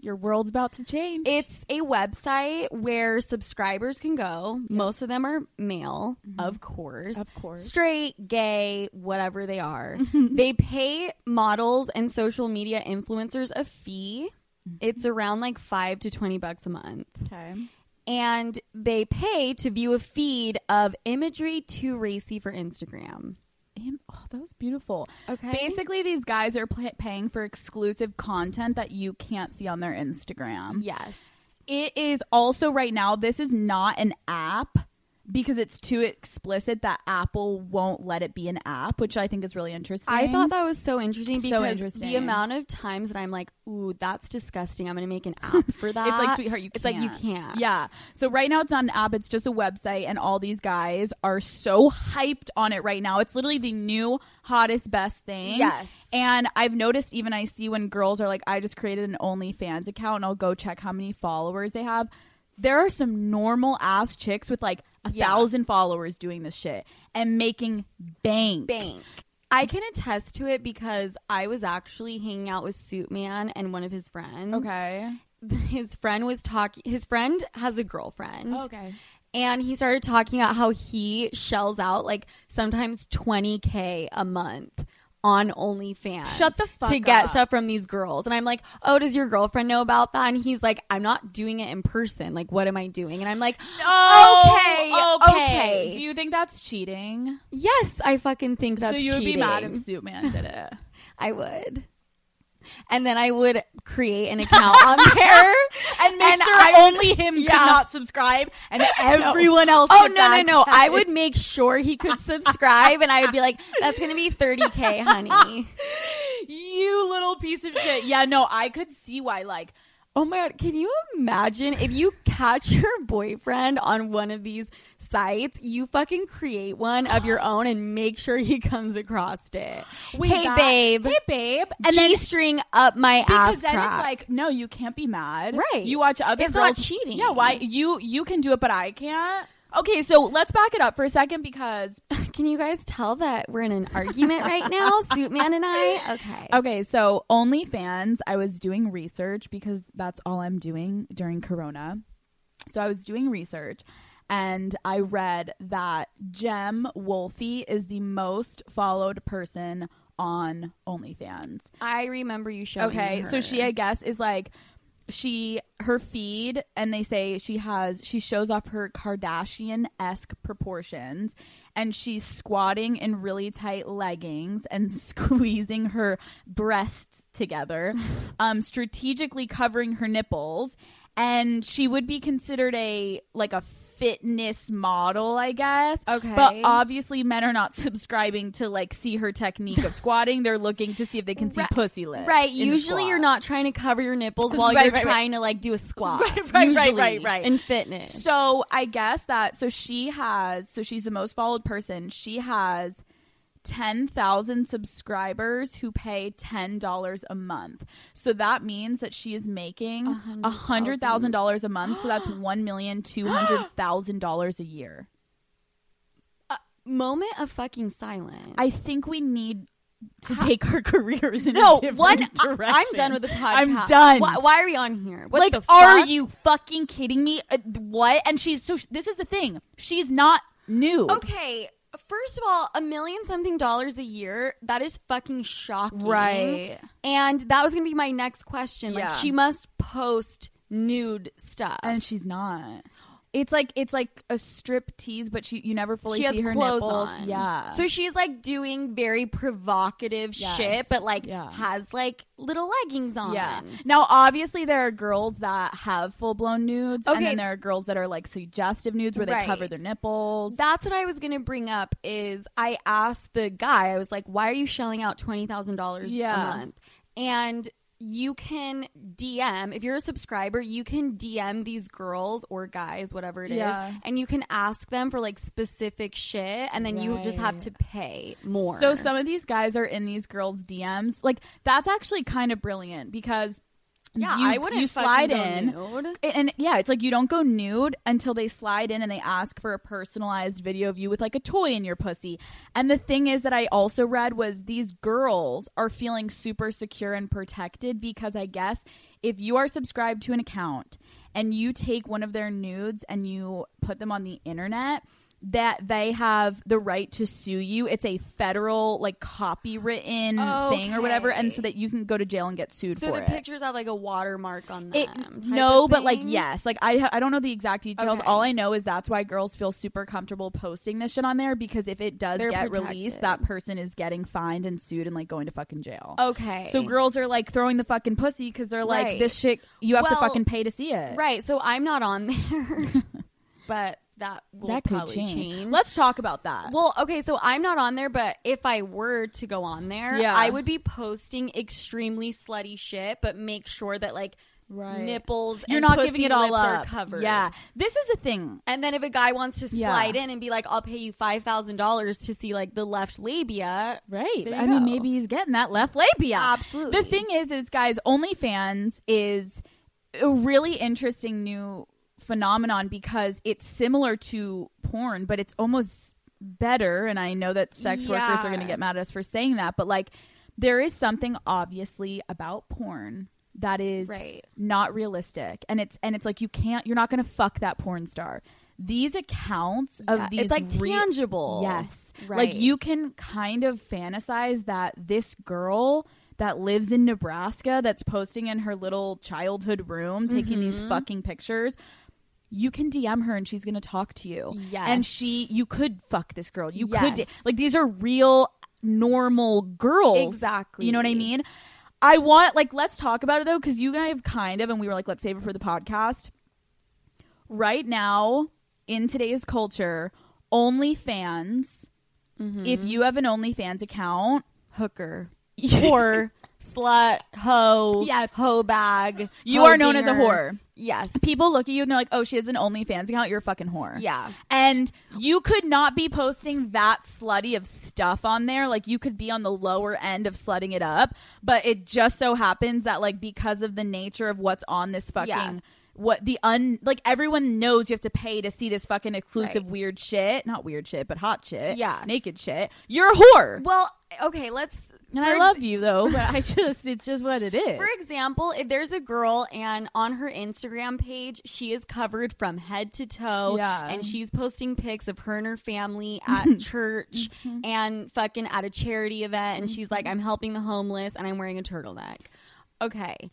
Your world's about to change. It's a website where subscribers can go. Most of them are male, of course. Mm-hmm. Of course. Straight, gay, whatever they are. they pay models and social media influencers a fee. Mm-hmm. It's around like 5 to 20 bucks a month. okay. And they pay to view a feed of imagery too racy for Instagram. And- oh, that was beautiful. Okay. Basically, these guys are pay- paying for exclusive content that you can't see on their Instagram. Yes. It is also right now, this is not an app. Because it's too explicit that Apple won't let it be an app, which I think is really interesting. I thought that was so interesting So because interesting. the amount of times that I'm like, "Ooh, that's disgusting. I'm going to make an app for that." It's like, sweetheart, you It's like you can't. can't. Yeah. So right now it's not an app, it's just a website, and all these guys are so hyped on it right now. It's literally the new hottest best thing. Yes. And I've noticed even I see when girls are like, I just created an OnlyFans account and I'll go check how many followers they have. There are some normal ass chicks with like a Yeah. thousand followers doing this shit and making bank. bank. I can attest to it because I was actually hanging out with Suit Man and one of his friends. Okay. His friend was talking. His friend has a girlfriend. Oh, okay. And he started talking about how he shells out like sometimes 20K a month on OnlyFans. Shut the fuck To get stuff from these girls. And I'm like, oh, does your girlfriend know about that? And he's like, I'm not doing it in person. Like, what am I doing? And I'm like, okay, Oh, okay. okay. Do you think that's cheating? yes, I fucking think that's so you would be mad if cheating. Suitman did it. I would. And then I would create an account on there and make And sure I- only him Yeah. could not subscribe and everyone else. Oh no no no! I would make sure he could subscribe, and I would be like, "That's gonna be thirty k, honey." you little piece of shit. Yeah, no, I could see why. Like, Oh my god! Can you imagine if you catch your boyfriend on one of these sites? You fucking create one of your own and make sure he comes across it. hey that- babe, hey babe, and then G string up my because ass Because then crack. it's like, no, you can't be mad. Right. You watch other It's girls not cheating. Yeah, why you you can do it, but I can't. Okay, so let's back it up for a second because Can you guys tell that we're in an argument right now, Suit Man and I? Okay. Okay, so OnlyFans, I was doing research because that's all I'm doing during Corona. So I was doing research and I read that Jem Wolfie is the most followed person on OnlyFans. I remember you showing. Okay, so she, I guess, is like she her feed, and they say she has she shows off her Kardashian esque proportions, and she's squatting in really tight leggings and squeezing her breasts together, um, strategically covering her nipples, and she would be considered a like a fitness model, I guess. Okay. but obviously men are not subscribing to like see her technique of squatting. They're looking to see if they can see Right- pussy lips. Right. Usually, you're not trying to cover your nipples while Right, you're right, trying to like do a squat. Right, right, right, right, right. In fitness. So I guess that so she has so she's the most followed person. She has ten thousand subscribers who pay ten dollars a month. So that means that she is making a hundred thousand dollars a month. So that's one million two hundred thousand dollars a year. A Moment of fucking silence. I think we need to take our careers in no a different one. I- direction. I'm done with the podcast. I'm done. Why, why are we on here? What like, are you fucking kidding me? Uh, what? And she's so. This is the thing. She's not new. Okay. First of all, a million something dollars a year, that is fucking shocking. Right. And that was going to be my next question. Like, Yeah. she must post nude stuff. and she's not. It's like it's like a strip tease, but she you never fully she has see her clothes nipples. on. Yeah. So she's like doing very provocative Yes. shit, but like Yeah. has like little leggings on. yeah. Now, obviously, there are girls that have full blown nudes, and then there are girls that are like suggestive nudes where they Right. cover their nipples. That's what I was gonna bring up. Is I asked the guy, I was like, "Why are you shelling out twenty thousand dollars Yeah. a month?" And you can DM if you're a subscriber, you can DM these girls or guys, whatever it is, Yeah. and you can ask them for like specific shit, and then you just have to pay more. So some of these guys are in these girls' DMs. Like that's actually kind of brilliant because yeah, you, I wouldn't you slide in. nude. And, and yeah, it's like you don't go nude until they slide in and they ask for a personalized video of you with like a toy in your pussy. And the thing is that I also read was these girls are feeling super secure and protected because I guess if you are subscribed to an account and you take one of their nudes and you put them on the internet, that they have the right to sue you. It's a federal like copywritten thing or whatever, and so that you can go to jail and get sued for. So the it. pictures have like a watermark on them. It, no, but like yes, like I I don't know the exact details. Okay. All I know is that's why girls feel super comfortable posting this shit on there because if it does They're get protected. released, that person is getting fined and sued and like going to fucking jail. Okay. So girls are like throwing the fucking pussy because they're like Right. this shit. You have to fucking pay to see it. Right. So I'm not on there. but that will that could probably change. Let's talk about that. Well, okay, so I'm not on there, but if I were to go on there, Yeah. I would be posting extremely slutty shit, but make sure that like Right. nipples You're and not giving it all lips up. are covered. Yeah, this is the thing. And then if a guy wants to Yeah. slide in and be like, "I'll pay you five thousand dollars to see like the left labia," Right. I mean, maybe he's getting that left labia. Absolutely. The thing is, is guys, OnlyFans is a really interesting new phenomenon because it's similar to porn, but it's almost better. And I know that sex workers are going to get mad at us for saying that, but like, there is something obviously about porn that is Right. not realistic and it's and it's like you can't you're not going to fuck that porn star these accounts of Yeah, these it's like re- tangible. yes Right. like you can kind of fantasize that this girl that lives in Nebraska that's posting in her little childhood room taking these Mm-hmm. fucking pictures you can DM her and she's going to talk to you. Yes. And she you could fuck this girl. You could Yes. like these are real normal girls. Exactly. You know what I mean? I want like let's talk about it though cuz you guys have kind of and we were like let's save it for the podcast. Right now in today's culture, OnlyFans Mm-hmm. if you have an OnlyFans account, hooker, whore, slut, hoe, Yes. hoe bag. You hoe are known as a whore. Yes. people look at you and they're like, "Oh, she has an OnlyFans account. You're a fucking whore." Yeah. and you could not be posting that slutty of stuff on there. Like you could be on the lower end of slutting it up, but it just so happens that like because of the nature of what's on this fucking. Yeah. What the un like everyone knows you have to pay to see this fucking exclusive Right. weird shit, not weird shit, but hot shit, Yeah. naked shit. You're a whore, Well, okay, let's. and I ex- love you though, but I just it's just what it is. For example, if there's a girl and on her Instagram page, she is covered from head to toe, Yeah. and she's posting pics of her and her family at church Mm-hmm. and fucking at a charity event, and she's like, I'm helping the homeless and I'm wearing a turtleneck. Okay.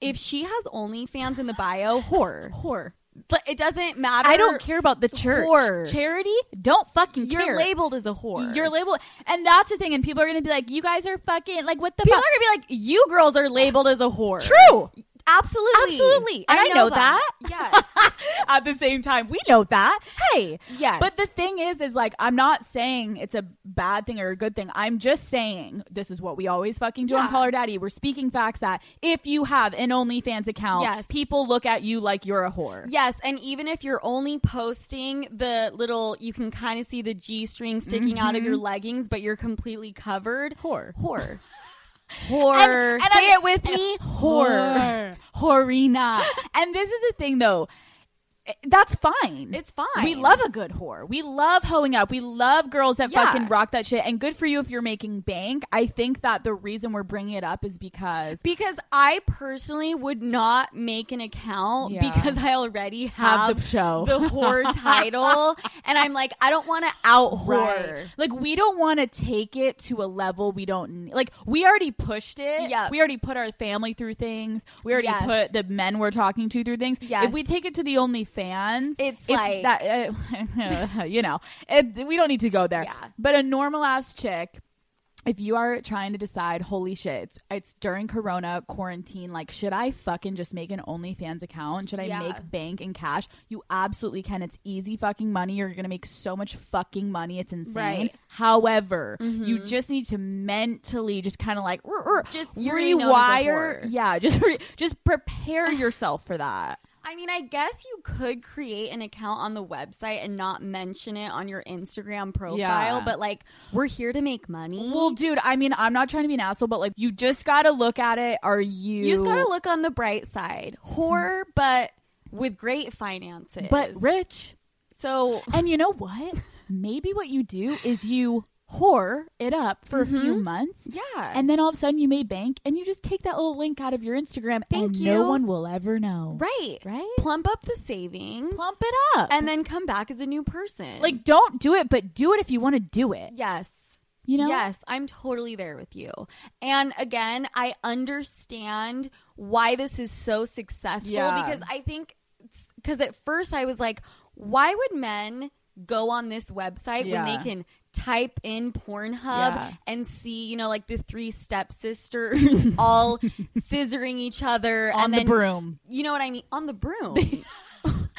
If she has OnlyFans in the bio, whore. whore. But it doesn't matter. I don't care about the church. Whore. Charity, don't fucking You're care. labeled as a whore. You're labeled, and that's the thing. And people are gonna be like, "You guys are fucking like what the People fuck?" are gonna be like, you girls are labeled as a whore. True, Absolutely. absolutely, and I, know, that. Yes. At the same time, we know that. Hey, Yes. But the thing is, is like, I'm not saying it's a bad thing or a good thing. I'm just saying this is what we always fucking do on Yeah. Call Her Daddy. We're speaking facts that if you have an OnlyFans account, Yes. people look at you like you're a whore. Yes, and even if you're only posting the little, you can kind of see the G string sticking mm-hmm. out of your leggings, but you're completely covered. Whore. Whore. Whore. And- and Say I'm- it with me. Whore. Horina. and this is the thing though. Eh, That's fine. It's fine. We love a good whore. We love hoeing up. We love girls that Yeah. fucking rock that shit. And good for you if you're making bank. I think that the reason we're bringing it up is because Because I personally would not make an account Yeah. because I already have, Have the show. the whore title, and I'm like, I don't want to out whore. Like we don't want to take it to a level we don't like. We already pushed it. Yeah. we already put our family through things. We already Yes. put the men we're talking to through things. Yeah, If we take it to the OnlyFans, It's like- that. Uh, you know, it, we don't need to go there. Yeah. But a normal ass chick. If you are trying to decide, holy shit, it's, it's during Corona quarantine. Like, should I fucking just make an OnlyFans account? Should I Yeah. make bank and cash? You absolutely can. It's easy fucking money. You're gonna make so much fucking money. It's insane. Right. However, you just need to mentally just kind of like Just- you're already known as a rewire. Yeah, just re- just prepare yourself for that. I mean, I guess you could create an account on the website and not mention it on your Instagram profile, Yeah. but like, we're here to make money. Well, dude, I mean, I'm not trying to be an asshole, but like, you just gotta look at it. Are you? you just gotta look on the bright side. Whore, but with great finances. but rich. So, And you know what? Maybe what you do is you whore it up for a few mm-hmm. months. yeah. And then all of a sudden you made bank and you just take that little link out of your Instagram Thank and you. no one will ever know. right. Right? Plump up the savings. Plump it up. And then come back as a new person. like don't do it, but do it if you want to do it. yes. You know? Yes, I'm totally there with you. And again, I understand why this is so successful Yeah. because I think because at first I was like, why would men go on this website when they can type in Pornhub Yeah. and see, you know, like the three stepsisters all scissoring each other On and the then, broom. You know what I mean? On the broom.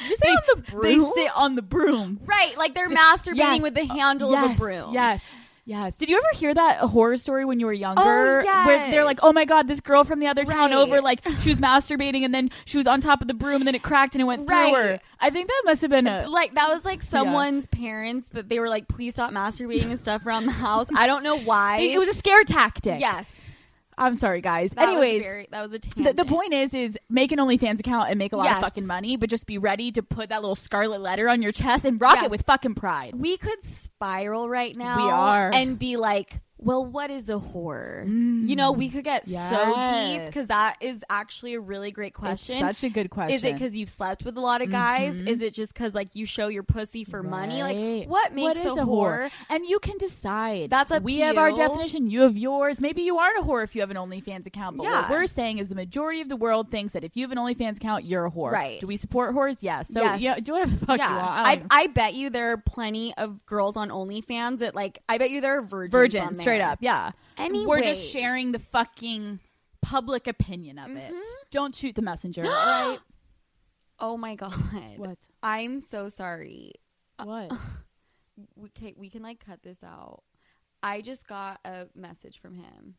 You say on the broom? They sit on the broom. right, like they're masturbating Yes. with the uh, handle yes, of a broom. Yes. Yes. Did you ever hear that horror story when you were oh, younger? Oh, Where they're like, oh my God, this girl from the other town Right. over, like, she was masturbating and then she was on top of the broom and then it cracked and it went Right. through her. I think that must have been a. Like that was like someone's parents that they were like, please stop masturbating and stuff around the house. I don't know why. It, it was a scare tactic. yes. I'm sorry, guys. That was Anyways, very- that was a the, the point is, is make an OnlyFans account and make a lot Yes. of fucking money, but just be ready to put that little scarlet letter on your chest and rock Yes. it with fucking pride. we could spiral right now. We are. and be like, well, what is a horror? You know, we mm. could get so deep because that is actually a really great question. It's such a good question. Is it because you've slept with a lot of mm-hmm. guys? Is it just because like you show your pussy for money? Like what makes what is a, whore? And you can decide. That's up we have our definition. You have yours. Maybe you aren't a whore if you have an OnlyFans account. But Yeah. what we're saying is the majority of the world thinks that if you have an OnlyFans account, you're a whore. Right. Do we support whores? Yes. So Yes. yeah, do whatever the fuck you want. I I, I, bet you there are plenty of girls on OnlyFans that like. I bet you there are virgins. virgin on there. Straight up. Yeah. Anyway. We're just sharing the fucking public opinion of it. Mm-hmm. Don't shoot the messenger. right. Oh my god. What? I'm so sorry. What? We can we can like cut this out. I just got a message from him.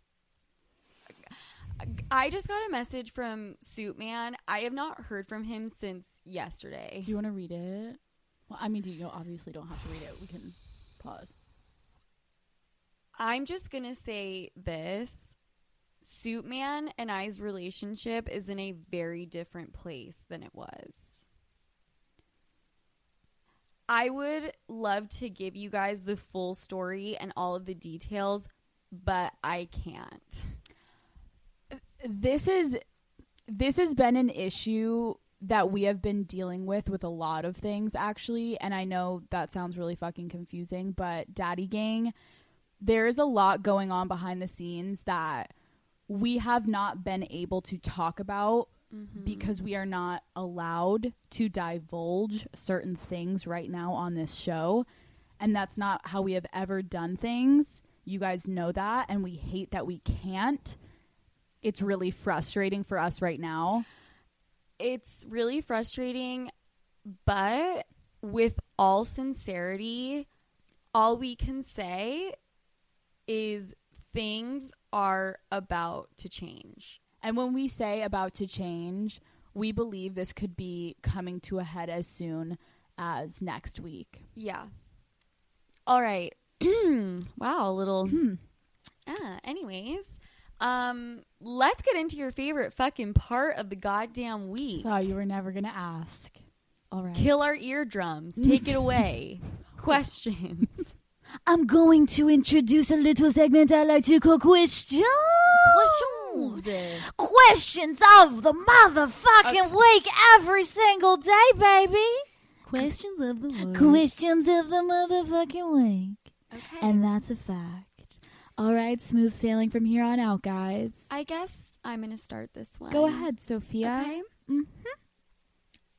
I just got a message from Suit Man. I have not heard from him since yesterday. Do you want to read it? Well, I mean, do you obviously don't have to read it. We can pause. I'm just gonna say this. Suit Man and I's relationship is in a very different place than it was. I would love to give you guys the full story and all of the details, but I can't. this is this has been an issue that we have been dealing with with a lot of things actually and i know that sounds really fucking confusing but daddy gang there is a lot going on behind the scenes that we have not been able to talk about mm-hmm. because we are not allowed to divulge certain things right now on this show. And that's not how we have ever done things. You guys know that and we hate that we can't. It's really frustrating for us right now. It's really frustrating, but with all sincerity, all we can say is things are about to change. And when we say about to change, we believe this could be coming to a head as soon as next week. Yeah. All right. wow, a little. Ah, anyways, um, let's get into your favorite fucking part of the goddamn week. Thought you were never going to ask. All right. Kill our eardrums. Take it away. Questions. I'm going to introduce a little segment I like to call questions. Questions. Questions of the motherfucking week every single day, baby. Questions of the week. Questions of the motherfucking week. Okay. And that's a fact. All right, smooth sailing from here on out, guys. I guess I'm gonna start this one. Go ahead, Sophia. Okay. Mhm.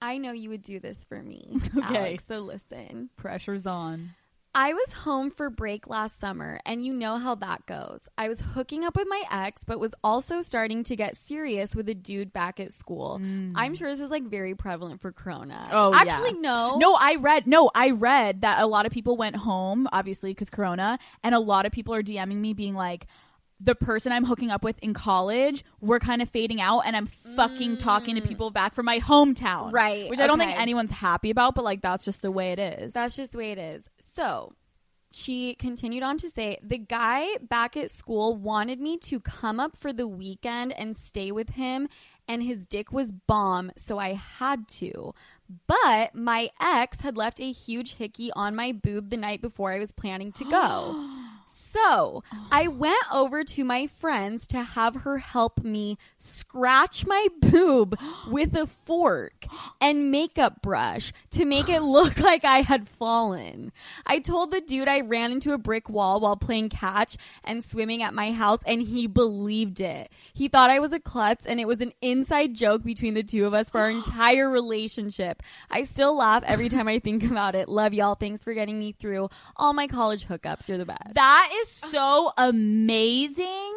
I know you would do this for me. Okay. Alex, so listen. Pressure's on. I was home for break last summer, and you know how that goes. I was hooking up with my ex, but was also starting to get serious with a dude back at school. I'm sure this is like very prevalent for Corona. Mm. Oh, yeah. actually, no. No, I read. No, I read that a lot of people went home, obviously because Corona, and a lot of people are DMing me being like, "The person I'm hooking up with in college, we're kind of fading out, and I'm fucking talking to people back from my hometown, Mm. Right, Which I don't think anyone's happy about, but like that's just the way it is. That's just the way it is. So she continued on to say the guy back at school wanted me to come up for the weekend and stay with him and his dick was bomb so i had to but my ex had left a huge hickey on my boob the night before i was planning to go so i oh. went over to my friends to have her help me scratch my boob with a fork and makeup brush to make it look like I had fallen. I told the dude I ran into a brick wall while playing catch and swimming at my house, and he believed it. He thought I was a klutz, and it was an inside joke between the two of us for our entire relationship. I still laugh every time I think about it. Love y'all. Thanks for getting me through all my college hookups. You're the best. that is so amazing.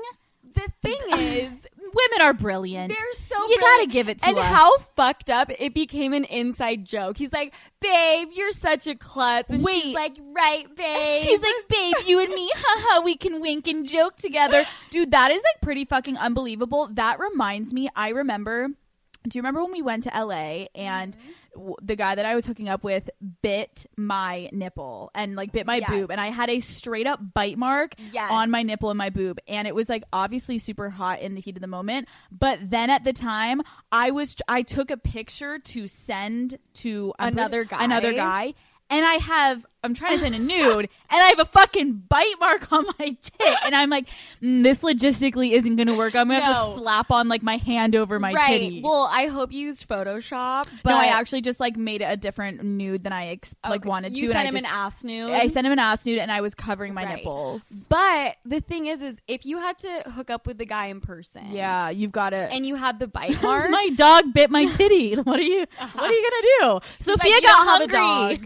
the thing is, Women are brilliant. they're so You brilliant. gotta give it to and us. how fucked up it became an inside joke. He's like, "Babe, you're such a klutz," and Wait. she's like, "Right, babe." She's like, babe, you and me, haha, we can wink and joke together. Dude, that is like pretty fucking unbelievable. That reminds me, I remember. Do you remember when we went to LA and Mm-hmm. W- the guy that I was hooking up with bit my nipple and like bit my Yes. boob and I had a straight up bite mark Yes. on my nipple and my boob and it was like obviously super hot in the heat of the moment but then at the time I was I took a picture to send to Another guy? another guy and I have I'm trying to send a nude and I have a fucking bite mark on my tit and I'm like mm, this logistically isn't going to work. I'm going to have No. to slap on like my hand over my right. titty. Well, I hope you used Photoshop, but no, I actually just like made it a different nude than I ex- like Okay. wanted to. You and sent I him just, an ass nude. I sent him an ass nude, and I was covering my Right. nipples. But the thing is, is if you had to hook up with the guy in person, Yeah, you've got to. and you had the bite mark, my dog bit my titty. What are you? What are you gonna do? Sophia you got don't have a hungry.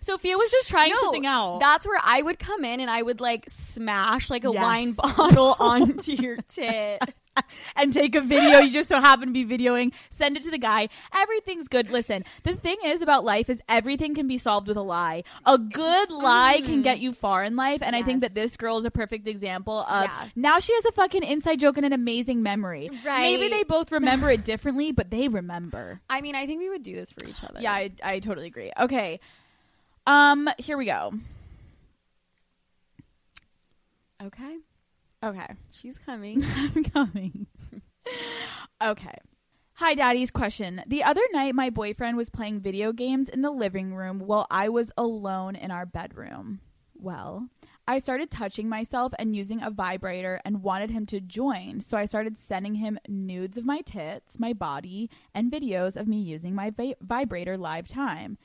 Sophia was just trying No, something out. That's where I would come in and I would like smash like a Yes. wine bottle onto your tit. and take a video. You just so happen to be videoing. Send it to the guy. Everything's good. Listen, the thing is about life is everything can be solved with a lie. A good lie can get mm. you far in life, and I think that this girl is a perfect example of. Yeah. Now she has a fucking inside joke and an amazing memory. Right. Maybe they both remember it differently, but they remember. I mean, I think we would do this for each other. Yeah, I, I totally agree. Okay. Um, here we go. Okay. Okay. She's coming. I'm coming. okay. Hi, Daddy's question. The other night, my boyfriend was playing video games in the living room while I was alone in our bedroom. Well, I started touching myself and using a vibrator and wanted him to join, so I started sending him nudes of my tits, my body, and videos of me using my vi- vibrator live time.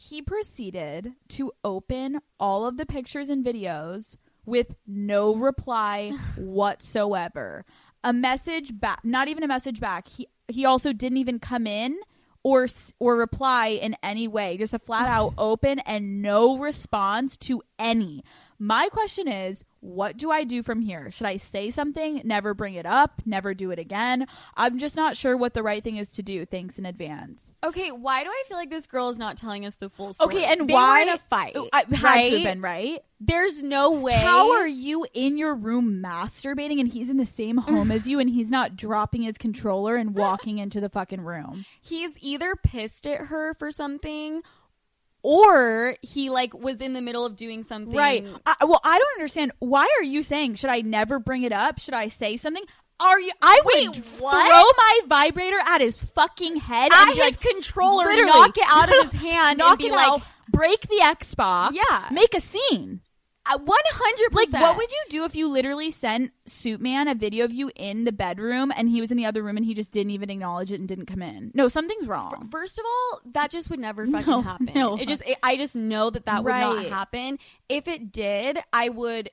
He proceeded to open all of the pictures and videos with no reply whatsoever. A message back, not even a message back. He he also didn't even come in or or reply in any way. Just a flat out open and no response to any. My question is, what do I do from here? Should I say something? Never bring it up? Never do it again? I'm just not sure what the right thing is to do. Thanks in advance. okay, why do I feel like this girl is not telling us the full story? Okay, and They why were in a fight? Oh, I had to have been right. There's no way. How are you in your room masturbating and he's in the same home as you and he's not dropping his controller and walking into the fucking room? he's either pissed at her for something or he like was in the middle of doing something Right. I, well, I don't understand. Why are you saying, should I never bring it up? Should I say something? Are you? I would Wait, throw my vibrator at his fucking head at and his like, controller knock it out of his hand knock and be it like out, break the Xbox, Yeah. make a scene. Uh, 100% Like, what would you do if you literally sent Suit Man a video of you in the bedroom and he was in the other room and he just didn't even acknowledge it and didn't come in? No, something's wrong. First of all, that just would never fucking No, happen. no. It just, it, I just know that that would not happen. If it did, I would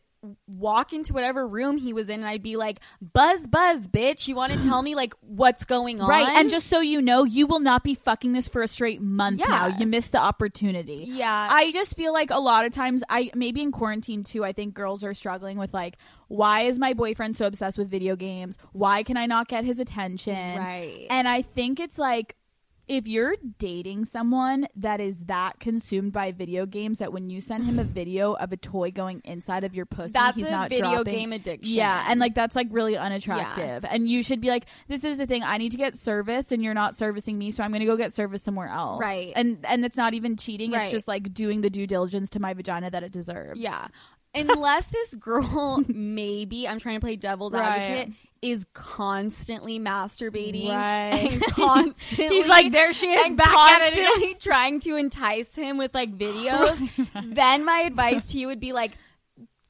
walk into whatever room he was in and I'd be like, "Buzz, buzz, bitch! You want to tell me like what's going on?" Right, and just so you know, you will not be fucking this for a straight month Yeah. now. You missed the opportunity. Yeah. I just feel like a lot of times, I maybe in quarantine too. I think girls are struggling with like, why is my boyfriend so obsessed with video games? Why can I not get his attention? Right. And I think it's like. If you're dating someone that is that consumed by video games that when you send him a video of a toy going inside of your pussy, That's he's a not video dropping- game addiction. Yeah, and like that's like really unattractive. And you should be like, this is the thing. I need to get service, and you're not servicing me, so I'm going to go get service somewhere else. Right. And and it's not even cheating. It's just like doing the due diligence to my vagina that it deserves. Yeah. Unless this girl, maybe, I'm trying to play devil's Right. advocate, is constantly masturbating. Right. And constantly. He's like, there she is, and back at it constantly trying to entice him with like videos. Then my advice to you would be like,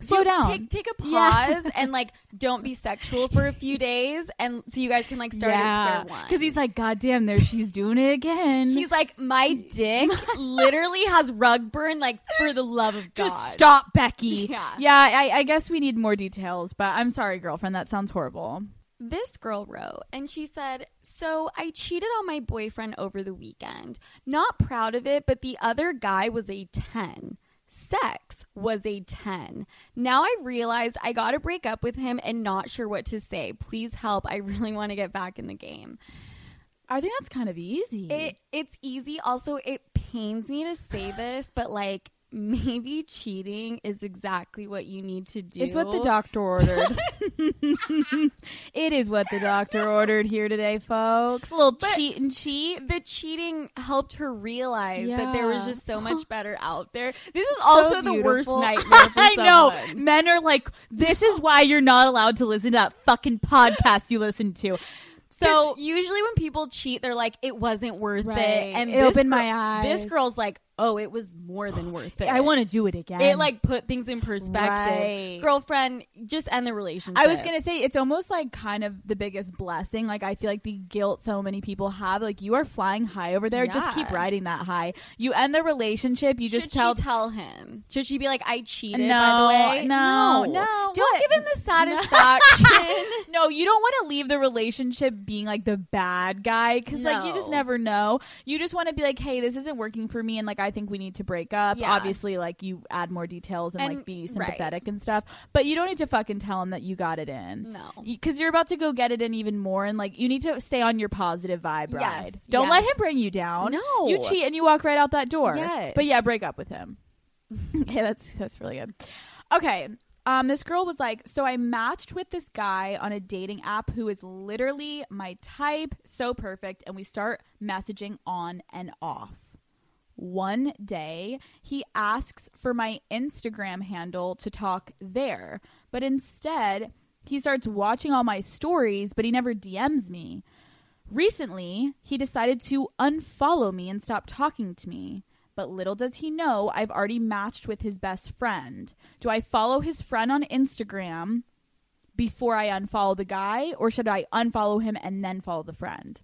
Slow do- down. Take take a Yeah. pause and like don't be sexual for a few days, and so you guys can like start at square one. Because he's like, God damn, there she's doing it again. He's like, my dick literally has rug burn. Like for the love of God, just stop, Becky. Yeah. Yeah. I, I guess we need more details, but I'm sorry, girlfriend. That sounds horrible. This girl wrote, and she said, So I cheated on my boyfriend over the weekend. Not proud of it, but the other guy was a 10. Sex was a 10. Now I realized I got to break up with him and not sure what to say. Please help. I really want to get back in the game. I think that's kind of easy. It it's easy. Also, it pains me to say this, but like maybe cheating is exactly what you need to do. It's what the doctor ordered. it is what the doctor ordered here today, folks. A little But- cheat and cheat. the cheating helped her realize that there was just so much better out there. This is also the worst beautiful. nightmare I know. Men are like, this is why you're not allowed to listen to that fucking podcast you listen to. So usually when people cheat, they're like, "It wasn't worth Right. it," and It opened girl- my eyes. This girl's like, "Oh, it was more than worth it." I want to do it again. it like put things in perspective. Right. Girlfriend, just end the relationship. I was gonna say it's almost like kind of the biggest blessing. Like I feel like the guilt so many people have. Like you are flying high over there. Just keep riding that high. You end the relationship. You Should just tell. she tell him? Should she be like, "I cheated"? No, by the way, no, no. Don't What? give him the satisfaction. no, you don't want to leave the relationship being like the bad guy because like you just never know. You just want to be like, hey, this isn't working for me, and like I think we need to break up. Yeah. Obviously, like you add more details and, And- like be right. sympathetic and stuff, but you don't need to fucking tell him that you got it in. No. because you're about to go get it in even more, and like you need to stay on your positive vibe Yes, ride. Don't let him bring you down. No. you cheat and you walk right out that door. Yes. but yeah, break up with him. okay, that's that's really good. Okay. Um, this girl was like, so I matched with this guy on a dating app who is literally my type, so perfect, and we start messaging on and off. One day, he asks for my Instagram handle to talk there, but instead, he starts watching all my stories, but he never DMs me. Recently, he decided to unfollow me and stop talking to me. But little does he know, I've already matched with his best friend. Do I follow his friend on Instagram before I unfollow the guy, or should I unfollow him and then follow the friend?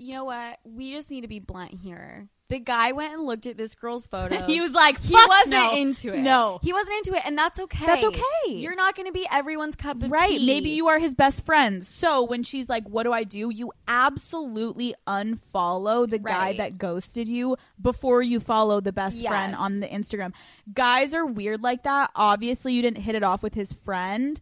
You know what? We just need to be blunt here. The guy went and looked at this girl's photo. he was like, he wasn't no." into it. No. he wasn't into it, and that's okay. That's okay. You're not going to be everyone's cup of Right. tea. Right? Maybe you are his best friend. So when she's like, What do I do? You absolutely unfollow the guy that ghosted you before you follow the best Yes. friend on the Instagram. Guys are weird like that. Obviously, you didn't hit it off with his friend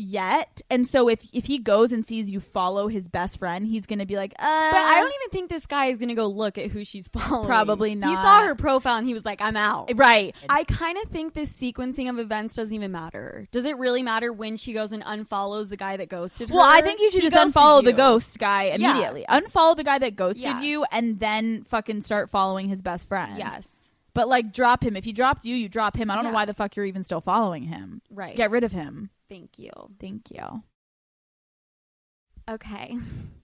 yet. And so if if he goes and sees you follow his best friend, he's gonna be like, uh But I don't even think this guy is going to go look at who she's following. Probably not. He saw her profile and he was like, "I'm out." Right. I kind of think this sequencing of events doesn't even matter. Does it really matter when she goes and unfollows the guy that ghosted her? Well, I think you should He just ghosted unfollow the you. ghost guy Yeah. immediately. Unfollow the guy that ghosted Yeah. you and then fucking start following his best friend. Yes. But like drop him. If he dropped you, you drop him. I don't know Yeah. why the fuck you're even still following him. Right. Get rid of him. Thank you. Thank you. Okay.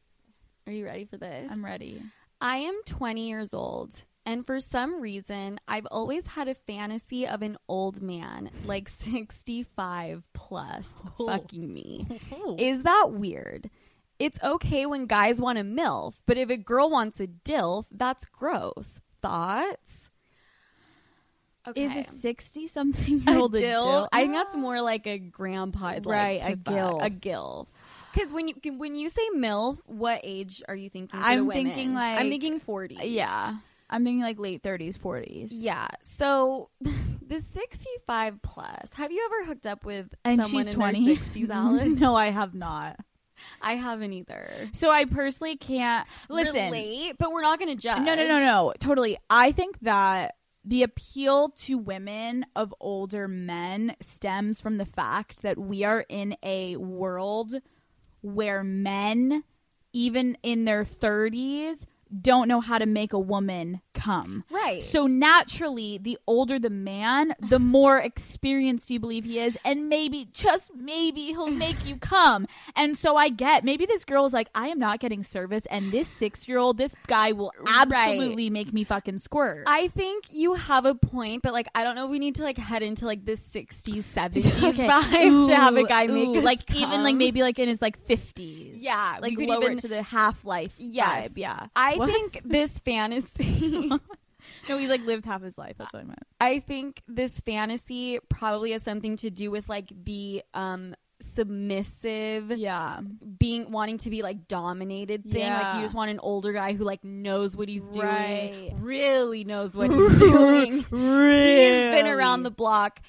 Are you ready for this? I'm ready. I am 20 years old, and for some reason, I've always had a fantasy of an old man, like 65 plus, oh. fucking me. Oh. Is that weird? It's okay when guys want a MILF, but if a girl wants a DILF, that's gross. Thoughts? Okay. Is a sixty something year old a dill? dill? I think that's more like a grandpa, Right, Like a gilf. a gilf. Because when you when you say milf, what age are you thinking? I'm the women? thinking, like- I'm thinking forty. Yeah. I'm thinking like late thirties, forties. yeah. So the sixty-five plus. Have you ever hooked up with And someone she's in their twenty. sixties, Alan? no, I have not. I haven't either. So I personally can't listen. Relate, but we're not going to judge. No, no, no, no. Totally. I think that the appeal to women of older men stems from the fact that we are in a world where men, even in their 30s, don't know how to make a woman come. Right. So naturally, the older the man, the more experienced you believe he is, and maybe, just maybe, he'll make you come. And so I get maybe this girl is like, I am not getting service, and this six year old, this guy will absolutely make me fucking squirt. I think you have a point, but like I don't know. if We need to like head into like the '60s, '70s Okay. vibes to have a guy make ooh, like even like maybe like in his like fifties. Yeah, like lower even- to the half life Yes. vibe. Yeah, I What? think this fantasy. no, he like lived half his life. That's what I meant. I think this fantasy probably has something to do with like the um submissive Yeah. being wanting to be like dominated thing like you just want an older guy who like knows what he's doing really knows what he's doing he's been around the block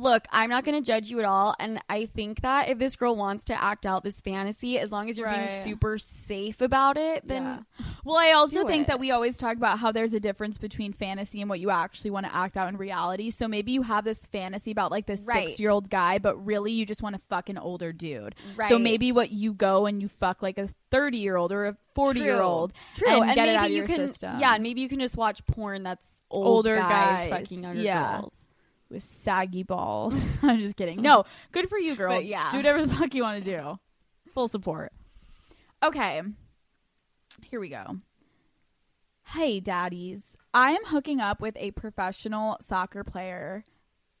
look i'm not going to judge you at all and i think that if this girl wants to act out this fantasy as long as you're Right. being super safe about it then Yeah. Well, I also do think it. that we always talk about how there's a difference between fantasy and what you actually want to act out in reality. So maybe you have this fantasy about like this Right. six year old guy, but really you just want to fuck an older dude. Right. So maybe what you go and you fuck like a 30 year old or a 40 year old. True, and, and, get maybe it out of you your can, system. yeah, and maybe you can just watch porn that's old Older guys, guys, fucking younger yeah. girls. With saggy balls. I'm just kidding. No, good for you, girl. But yeah. Do whatever the fuck you want to do. Full support. Okay. Here we go. Hey, daddies. I am hooking up with a professional soccer player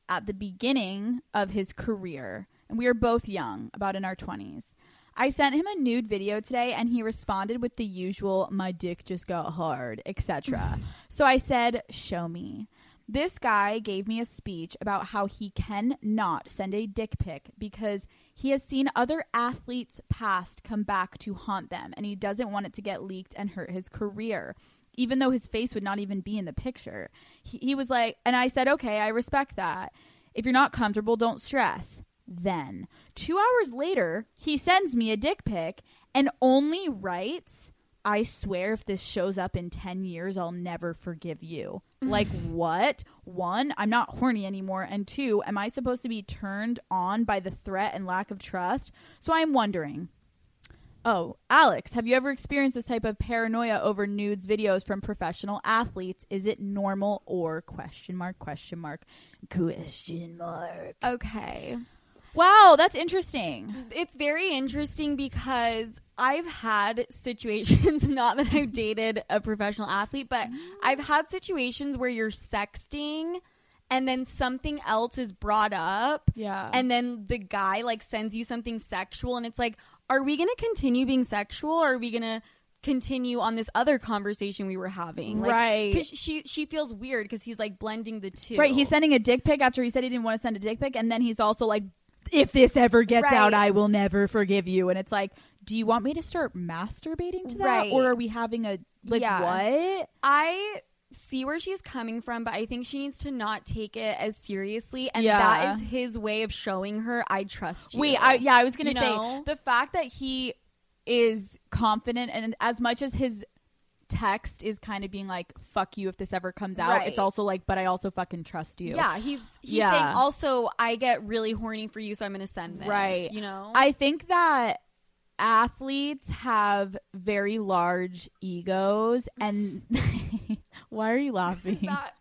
at the beginning of his career, and we are both young, about in our 20s. I sent him a nude video today, and he responded with the usual, my dick just got hard, etc. so I said, show me. This guy gave me a speech about how he cannot send a dick pic because he has seen other athletes past come back to haunt them and he doesn't want it to get leaked and hurt his career, even though his face would not even be in the picture. He, he was like, and I said, okay, I respect that. If you're not comfortable, don't stress. Then, two hours later, he sends me a dick pic and only writes, I swear if this shows up in 10 years, I'll never forgive you. like, what? One, I'm not horny anymore. And two, am I supposed to be turned on by the threat and lack of trust? So I'm wondering. Oh, Alex, have you ever experienced this type of paranoia over nudes videos from professional athletes? Is it normal or question mark, question mark, question mark? Okay. Wow, that's interesting. It's very interesting because I've had situations, not that I've dated a professional athlete, but mm-hmm. I've had situations where you're sexting and then something else is brought up. Yeah. And then the guy like sends you something sexual and it's like, are we going to continue being sexual or are we going to continue on this other conversation we were having? Like, Right. Cause she, she feels weird because he's like blending the two. Right, he's sending a dick pic after he said he didn't want to send a dick pic, and then he's also like, "If this ever gets Right. out, I will never forgive you." And it's like, do you want me to start masturbating to that, Right. or are we having a like Yeah. what? I see where she's coming from, but I think she needs to not take it as seriously. And Yeah. that is his way of showing her, I trust you. Wait, I, yeah, I was gonna say know? the fact that he is confident, and as much as his text is kind of being like "fuck you" if this ever comes out, Right. it's also like, but I also fucking trust you. Yeah, he's he's Yeah. saying also I get really horny for you, so I'm going to send this. Right. You know, I think that athletes have very large egos and why are you laughing? that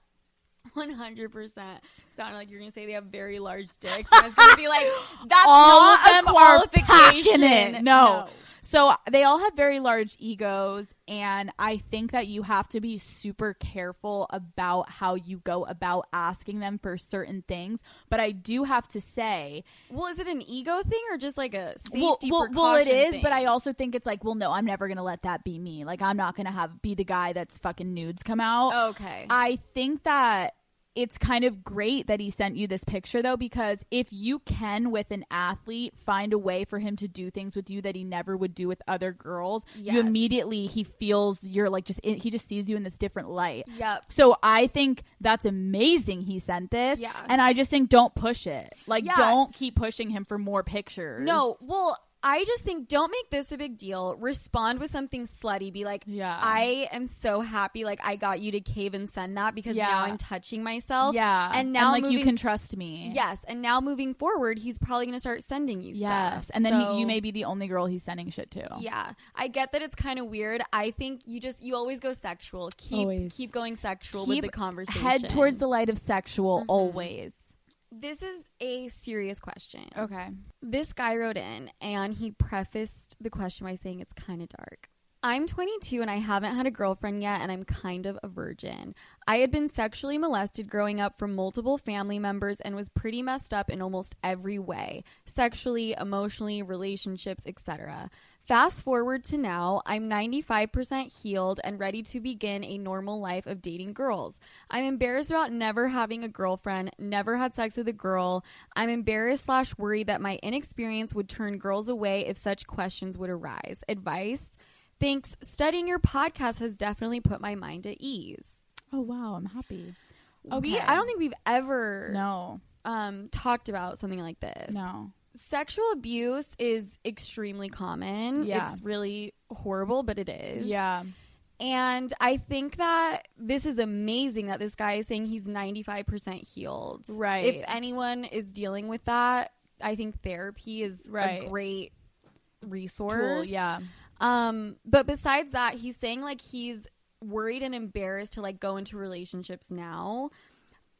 100 percent sounded like you're going to say they have very large dicks. And I was going to be like, that's all not of them a qualification. it. No. So they all have very large egos, and I think that you have to be super careful about how you go about asking them for certain things. But I do have to say, Well, is it an ego thing or just like a safety well, well, well, it is. But? I also think it's like, well, no, I'm never gonna let that be me. Like, I'm not gonna have be the guy that's fucking nudes come out. okay. I think that it's kind of great that he sent you this picture though because if you can with an athlete find a way for him to do things with you that he never would do with other girls you immediately he feels you're like just he just sees you in this different light Yep. so i think that's amazing he sent this Yeah. and i just think don't push it like Yeah. don't keep pushing him for more pictures No, well, I just think don't make this a big deal. Respond with something slutty. Be like, Yeah. I am so happy. Like I got you to cave and send that because Yeah. now I'm touching myself. yeah and now like moving, you can trust me Yes, and now moving forward, he's probably going to start sending you yes stuff. and then So, he, you may be the only girl he's sending shit to Yeah, I get that it's kind of weird. I think you just you always go sexual. Keep Always. keep going sexual Keep with the conversation. head towards the light of sexual Mhm. always This is a serious question. okay This guy wrote in and he prefaced the question by saying it's kind of dark. I'm 22 and I haven't had a girlfriend yet, and I'm kind of a virgin. I had been sexually molested growing up from multiple family members and was pretty messed up in almost every way sexually, emotionally, relationships, etc. Fast forward to now, I'm 95% healed and ready to begin a normal life of dating girls. I'm embarrassed about never having a girlfriend, never had sex with a girl. I'm embarrassed slash worried that my inexperience would turn girls away if such questions would arise. Advice? Thanks. Studying your podcast has definitely put my mind at ease. Oh wow, I'm happy. We, Okay. I don't think we've ever No, um, talked about something like this. no. Sexual abuse is extremely common. Yeah. It's really horrible, but it is. Yeah, And I think that this is amazing that this guy is saying he's 95% healed. Right. If anyone is dealing with that, I think therapy is Right. a great Tool, resource. yeah, Um, but besides that, he's saying like he's worried and embarrassed to like go into relationships now.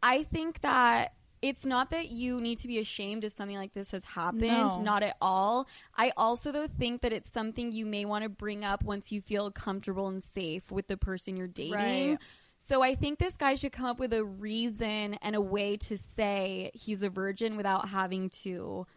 I think that it's not that you need to be ashamed if something like this has happened, No. not at all. I also though think that it's something you may want to bring up once you feel comfortable and safe with the person you're dating. Right. So I think this guy should come up with a reason and a way to say he's a virgin without having to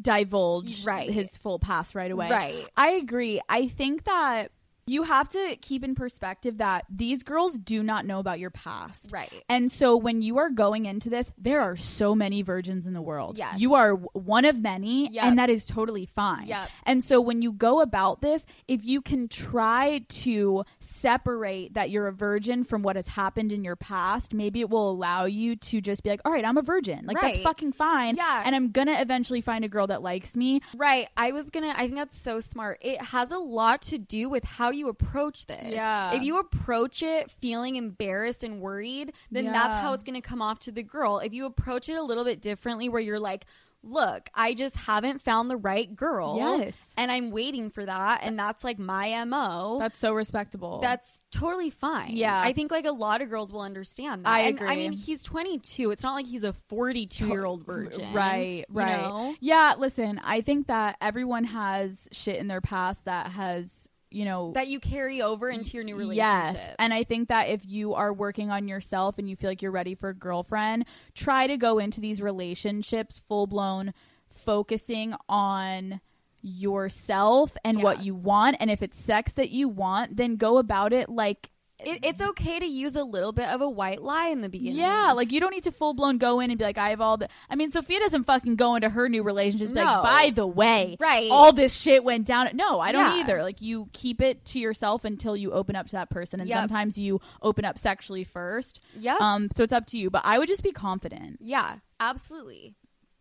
divulge Right. his full past right away. Right. I agree. I think that you have to keep in perspective that these girls do not know about your past. Right. And so when you are going into this, there are so many virgins in the world. Yes. You are one of many, Yep. and that is totally fine. Yep. And so when you go about this, if you can try to separate that you're a virgin from what has happened in your past, maybe it will allow you to just be like, all right, I'm a virgin. Like, that's fucking fine. Yeah. And I'm going to eventually find a girl that likes me. Right. I was gonna. I think that's so smart. It has a lot to do with how you approach this. Yeah. If you approach it feeling embarrassed and worried, then that's how it's gonna come off to the girl. If you approach it a little bit differently, where you're like, "Look, I just haven't found the right girl. Yes. and I'm waiting for that, and that's like my mo." That's so respectable. that's totally fine. Yeah. I think like a lot of girls will understand that. I And, I mean, he's 22. It's not like he's a 42 year old virgin. Right, you right. know? Yeah, listen, I think that everyone has shit in their past that has, you know, That you carry over into your new relationship. Yes. And I think that if you are working on yourself and you feel like you're ready for a girlfriend, try to go into these relationships full blown focusing on yourself and what you want. And if it's sex that you want, then go about it like it, it's okay to use a little bit of a white lie in the beginning. Yeah, like you don't need to full blown go in and be like, I have all the. I mean, Sofia doesn't fucking go into her new relationship No. like, by the way, Right. all this shit went down. No, I don't Yeah. either. Like you keep it to yourself until you open up to that person, and Yep. sometimes you open up sexually first. Yeah. Um. So it's up to you, but I would just be confident. yeah, absolutely.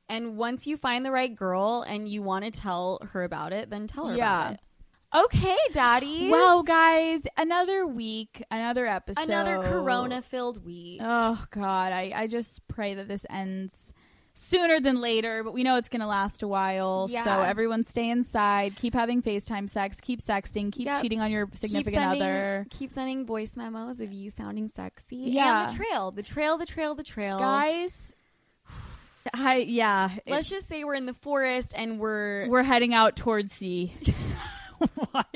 And once you find the right girl and you want to tell her about it, then tell her Yeah. about it. Okay, daddy. Well, guys, another week, another episode, another corona filled week. Oh God, I I just pray that this ends sooner than later, but we know it's going to last a while. Yeah. So everyone stay inside, keep having FaceTime sex, keep sexting, keep Yep. cheating on your keep significant sending, other. Keep sending voice memos of you sounding sexy. Yeah. And the trail. The trail, the trail, the trail. Guys, I yeah, Let's just say we're in the forest and we're we're heading out towards sea. what?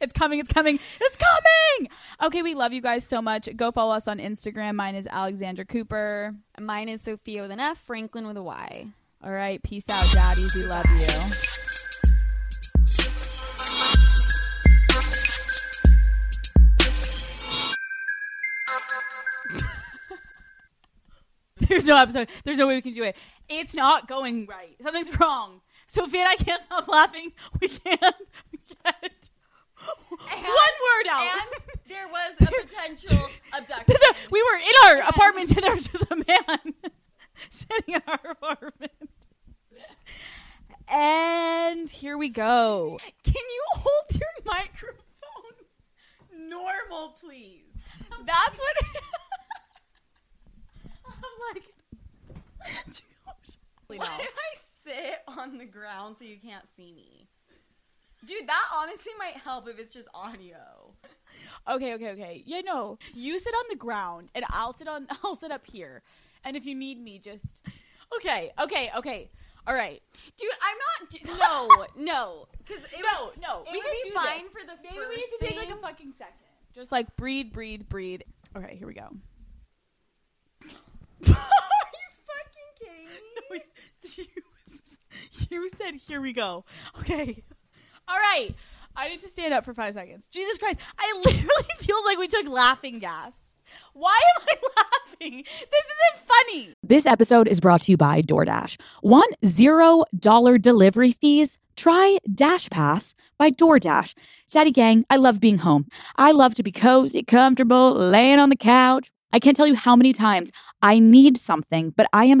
It's coming, it's coming, it's coming. Okay, we love you guys so much. Go follow us on Instagram. Mine is Alexandra Cooper. mine is Sofia with an F, Franklyn with a Y. All right, peace out, daddies. We love you. There's no episode. There's no way we can do it. It's not going right. Something's wrong. Sofia and I can't stop laughing. We can't. We can't. One word out. And there was a potential abduction. we were in our apartment and there was just a man sitting in our apartment. And here we go. Can you hold your microphone normal, please? That's what. I'm like, What if I sit on the ground so you can't see me? Dude, that honestly might help if it's just audio. okay, okay, okay. Yeah, no. You sit on the ground, and I'll sit on. I'll sit up here. And if you need me, just okay, okay, okay. All right. Dude, I'm not. d- No, no. Because No, no. it we would can be fine this. for the Maybe we need to take like a fucking second. Just like breathe, breathe, breathe. Okay, here we go. Are you fucking kidding me? you, you said here we go. Okay. All right. I need to stand up for five seconds. Jesus Christ. I literally feel like we took laughing gas. Why am I laughing? This isn't funny. This episode is brought to you by DoorDash. Want zero dollar delivery fees? Try Dash Pass by DoorDash. Daddy Gang, I love being home. I love to be cozy, comfortable, laying on the couch. I can't tell you how many times I need something, but I am